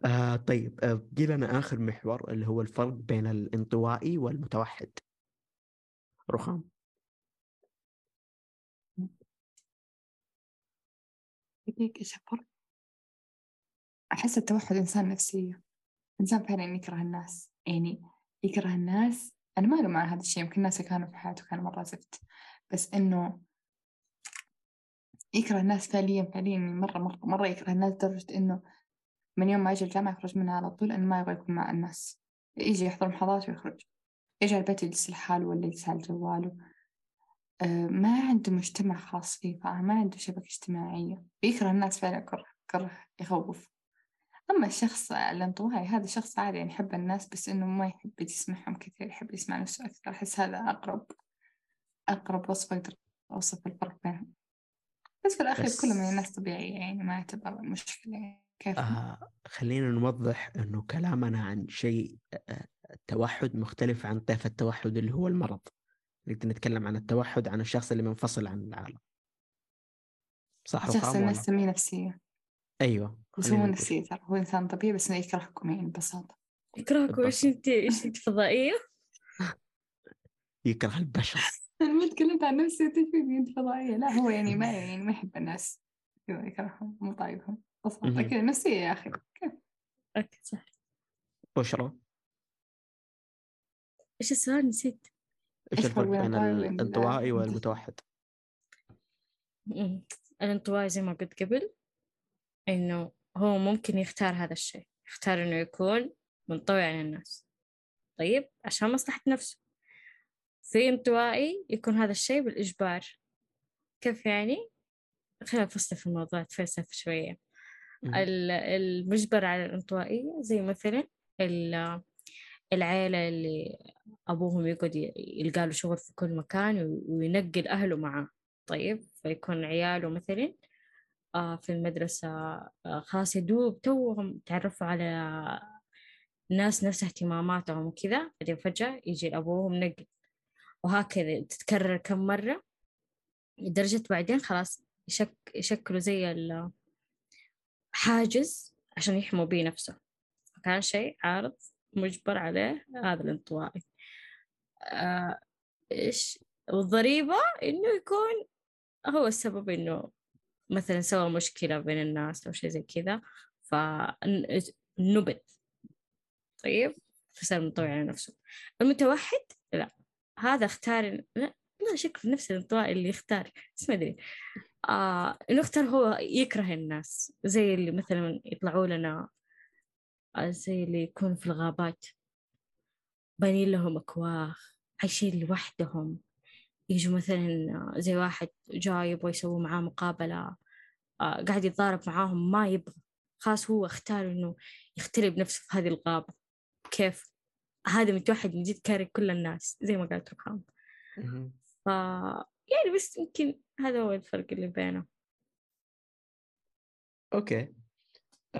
آه طيب آه بقي لنا آخر محور اللي هو الفرق بين الانطوائي والمتوحد. رخام. دقيقة إيش الفرق؟ أحس التوحد إنسان نفسية إنسان فعلا يكره الناس. يعني يكره الناس. أنا ما مع هذا الشيء يمكن الناس كانوا في حياته كانوا مرة زفت. بس إنه يكره الناس فعليا فعليا مرة مرة مرة يكره الناس لدرجة إنه من يوم ما يجي الجامعة يخرج منها على طول إنه ما يبغى يكون مع الناس. يجي يحضر محاضرات ويخرج. يجي على البيت يجلس لحاله ولا يجلس على جواله. آه، ما عنده مجتمع خاص فيه؟ ما عنده شبكة اجتماعية. يكره الناس فعلا كره كره يخوف. أما الشخص الانطوائي هذا شخص عادي يعني يحب الناس بس إنه ما يحب يسمعهم كثير يحب يسمع نفسه أكثر. أحس هذا أقرب أقرب وصف أقدر أوصف الفرق بينهم. بس في الأخير بس- كل من الناس طبيعية يعني ما يعتبر مشكلة يعني. كيف؟ آه خلينا نوضح إنه كلامنا عن شيء التوحد مختلف عن طيف التوحد اللي هو المرض. نقدر نتكلم عن التوحد عن الشخص اللي منفصل عن العالم. صح الشخص رخام الناس؟ تسميه نفسية. أيوه بس هو. نفسية ترى هو إنسان طبيعي بس إنه يكرهكم يعني ببساطة. يكرهكم؟ إيش أنت إيش أنت فضائية؟ يكره البشر. أنا ما تكلمت عن نفسي أنت فضائية؟ لا هو يعني ما يعني ما يحب الناس يكرههم مو طايقهم. مهم. كذا نفسية يا أخي. كيف أوكي صح. بشرى. إيش السؤال؟ نسيت. إيش إيش الفرق فرق بين الانطوائي والمتوحد؟ الانطوائي زي ما قلت قبل إنه هو ممكن يختار هذا الشيء. يختار إنه يكون منطوي على الناس. طيب عشان مصلحة نفسه. في انطوائي يكون هذا الشيء بالإجبار. كيف يعني؟ خلينا نفصل في الموضوع تفلسف شوية. المجبر على الانطوائية زي مثلا العيلة اللي أبوهم يقعد يلقى له شغل في كل مكان وينقل أهله معاه. طيب فيكون عياله مثلا آه، في المدرسة آه، خلاص يدوب توهم تعرفوا على ناس نفس اهتماماتهم وكذا بعدين فجأة يجي أبوهم نقل. وهكذا تتكرر كم مرة لدرجة بعدين خلاص يشك يشكلوا زي حاجز عشان يحموا بيه نفسه. كان شيء عارض مجبر عليه هذا الانطوائي. آه إيش؟ والضريبة إنه يكون هو السبب إنه مثلا سوى مشكلة بين الناس أو شيء زي كذا فنبذ. طيب؟ فصار منطوي على نفسه. المتوحد؟ لا. هذا اختار لا لا شكل نفس الانطواء اللي يختار بس ما أدري. آه إنه اختار هو يكره الناس زي اللي مثلا يطلعوا لنا آه زي اللي يكون في الغابات بانين لهم أكواخ عايشين لوحدهم. يجوا مثلا زي واحد جاي يبغى يسوي معاه مقابلة آه قاعد يتضارب معاهم ما يبغى. خلاص هو اختار إنه يختلي بنفسه في هذه الغابة. كيف؟ هذا متوحد من جد كاره كل الناس زي ما قالت رخام ف يعني بس يمكن هذا هو الفرق اللي بينه. أوكي.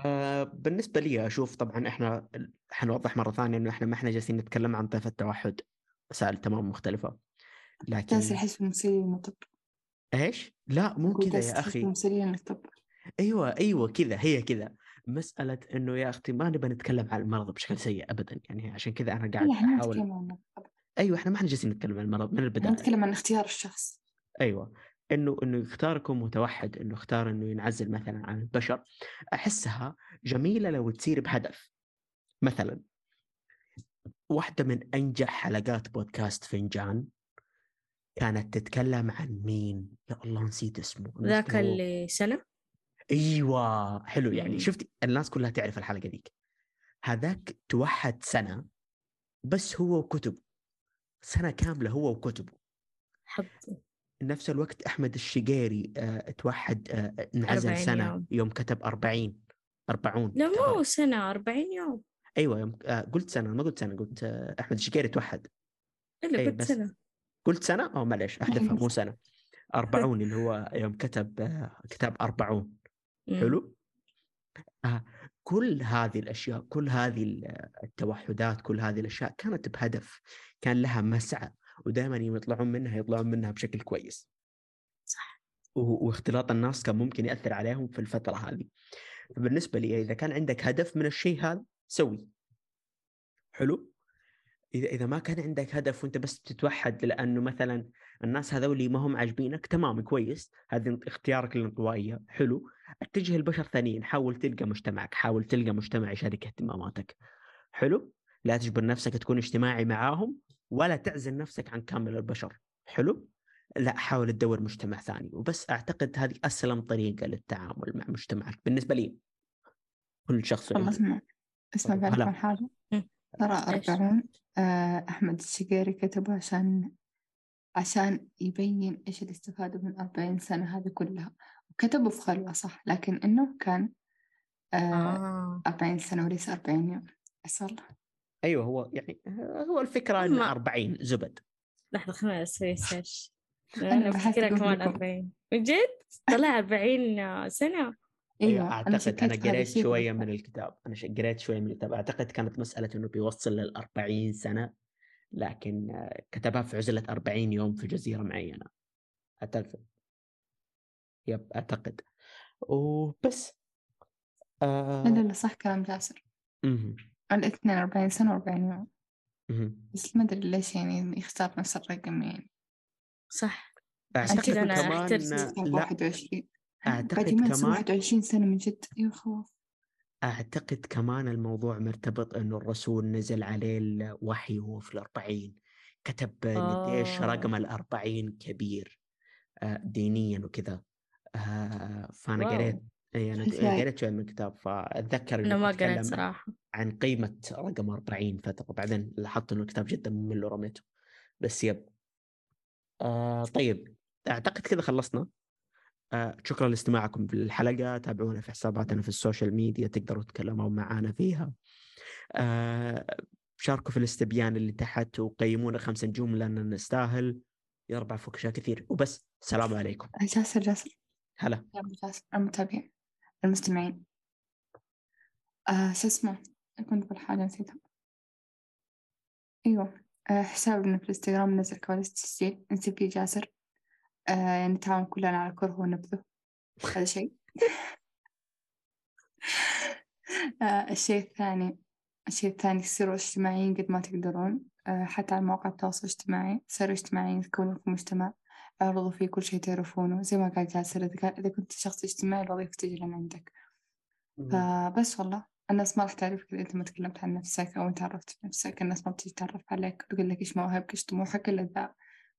آه بالنسبة لي أشوف طبعا إحنا حنوضح مرة ثانية إنه إحنا ما إحنا جالسين نتكلم عن طيف التوحد مسائل تمام مختلفة. لكن داس الحس المثيرين للطب إيش؟ لا مو كذا يا أخي. المثيرين للطب أيوة أيوة كذا هي كذا. مسألة إنه يا أختي ما نبغى نتكلم عن المرض بشكل سيء أبدا. يعني عشان كذا أنا قاعد أحاول. أيوه إحنا ما إحنا جالسين نتكلم عن المرض من البداية. نتكلم عن اختيار الشخص. أيوه. إنه إنه يختاركم متوحد إنه اختار إنه ينعزل مثلا عن البشر أحسها جميلة لو تصير بهدف. مثلا واحدة من أنجح حلقات بودكاست فنجان كانت تتكلم عن مين؟ يا الله نسيت اسمه ذاك اللي سنه أيوه حلو يعني. شفتي الناس كلها تعرف الحلقة ذيك هذاك توحد سنة بس هو وكتب سنة كاملة هو وكتبه. حطه. نفس الوقت أحمد الشقيري آه توحد انعزل سنة يوم. يوم كتب 40 40 لا مو سنة 40 يوم. أيوه يوم آه قلت سنة ما قلت سنة قلت آه أحمد الشقيري توحد إلا أيه قلت سنة. قلت سنة؟ أو معلش أحذفها مو سنة. 40 اللي هو يوم كتب آه كتاب 40 حلو؟ آه كل هذه الأشياء كل هذه التوحدات كل هذه الأشياء كانت بهدف كان لها مسعى. ودائما يوم يطلعون منها يطلعون منها بشكل كويس. صح. واختلاط الناس كان ممكن يأثر عليهم في الفترة هذه. فبالنسبة لي إذا كان عندك هدف من الشيء هذا سوي. حلو؟ إذا إذا ما كان عندك هدف وأنت بس تتوحد لأنه مثلا الناس هذولي ما هم عاجبينك تمام كويس. هذا اختيارك للانطوائيه حلو. اتجه البشر ثانيين حاول تلقى مجتمعك. حاول تلقى مجتمع يشارك اهتماماتك. حلو. لا تجبر نفسك تكون اجتماعي معاهم. ولا تعزل نفسك عن كامل البشر. حلو؟ لا حاول تدور مجتمع ثاني. وبس أعتقد هذه أسلم طريقة للتعامل مع مجتمعك بالنسبة لي. كل شخص والله اسمع أسمع بعرف حاجة ترى أربعون آه، أحمد الشقيري كتبه عشان عشان يبين إيش اللي استفاده من أربعين سنة هذه كلها. وكتبه في خلوة صح؟ لكن إنه كان آه، آه. أربعين سنة وليس أربعين يوم. أصل أيوه هو يعني هو الفكرة إنه 40 زبد. لحظة خلينا نسوي سيرش. أنا بفكرها كمان 40 من جد؟ طلع 40 سنة؟ أيوه, أيوة أعتقد أنا, أنا قريت شوية من الكتاب. أنا قريت شوية من الكتاب. أعتقد كانت مسألة إنه بيوصل لل 40 سنة لكن كتبها في عزلة 40 يوم في جزيرة معينة. اعتقد يب أعتقد. وبس. آه... لا لا صح كلام جاسر. الاثنين 40 سنة و40 يوم. بس ما أدري ليش يعني يختار نفس الرقم يعني. صح. عشان كذا أنا 21 أعتقد كمان 21 سنة من جد. يا خوف. أعتقد كمان الموضوع مرتبط إنه الرسول نزل عليه الوحي وهو في الأربعين. كتب قديش رقم الأربعين كبير آه، دينيا وكذا. آه، فأنا قريت اي أنا قريت شوي من الكتاب فأتذكر أنا ما قريت صراحة. عن قيمة رقم 40 فترة بعدين لاحظت إنه الكتاب جدا ممل ورميته. بس yep. آه طيب. أعتقد كذا خلصنا. آه شكرا لاستماعكم في الحلقة تابعونا في حساباتنا في ال social media تقدروا تتكلموا معنا فيها. آه شاركوا في الاستبيان اللي تحت وقيمونا خمس نجوم لأننا نستاهل. يربع فوق أشياء كثير. وبس السلام عليكم. جاسر جاسر هلا. جاسر المتابعين المستمعين. آه شو اسمه؟ كنت بقول حاجة نسيتها. أيوة. آه حسابنا في الإنستغرام نزل كواليس تسجيل نسيب فيه جاسر آه نتعاون كلنا على كره ونبذه. هذا شيء. آه الشيء الثاني. الشيء الثاني سيروا اجتماعيين قد ما تقدرون. آه حتى على مواقع التواصل الاجتماعي سيروا اجتماعيين تكونوا لكم مجتمع. اعرضوا فيه كل شيء تعرفونه زي ما قال جاسر إذا كنت شخص اجتماعي الوظيفة تجي لنا عندك. فبس والله الناس ما راح تعرفك إذا أنت ما تكلمت عن نفسك أو أنت عرفت نفسك الناس ما بتجي تتعرف عليك تقول لك إيش مواهبك إيش طموحك إلا إذا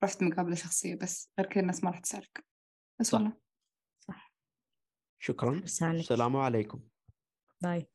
رحت مقابلة شخصية بس. غير كذا الناس ما راح تسألك. بس صح. والله. صح. شكرا. السلام عليكم. باي.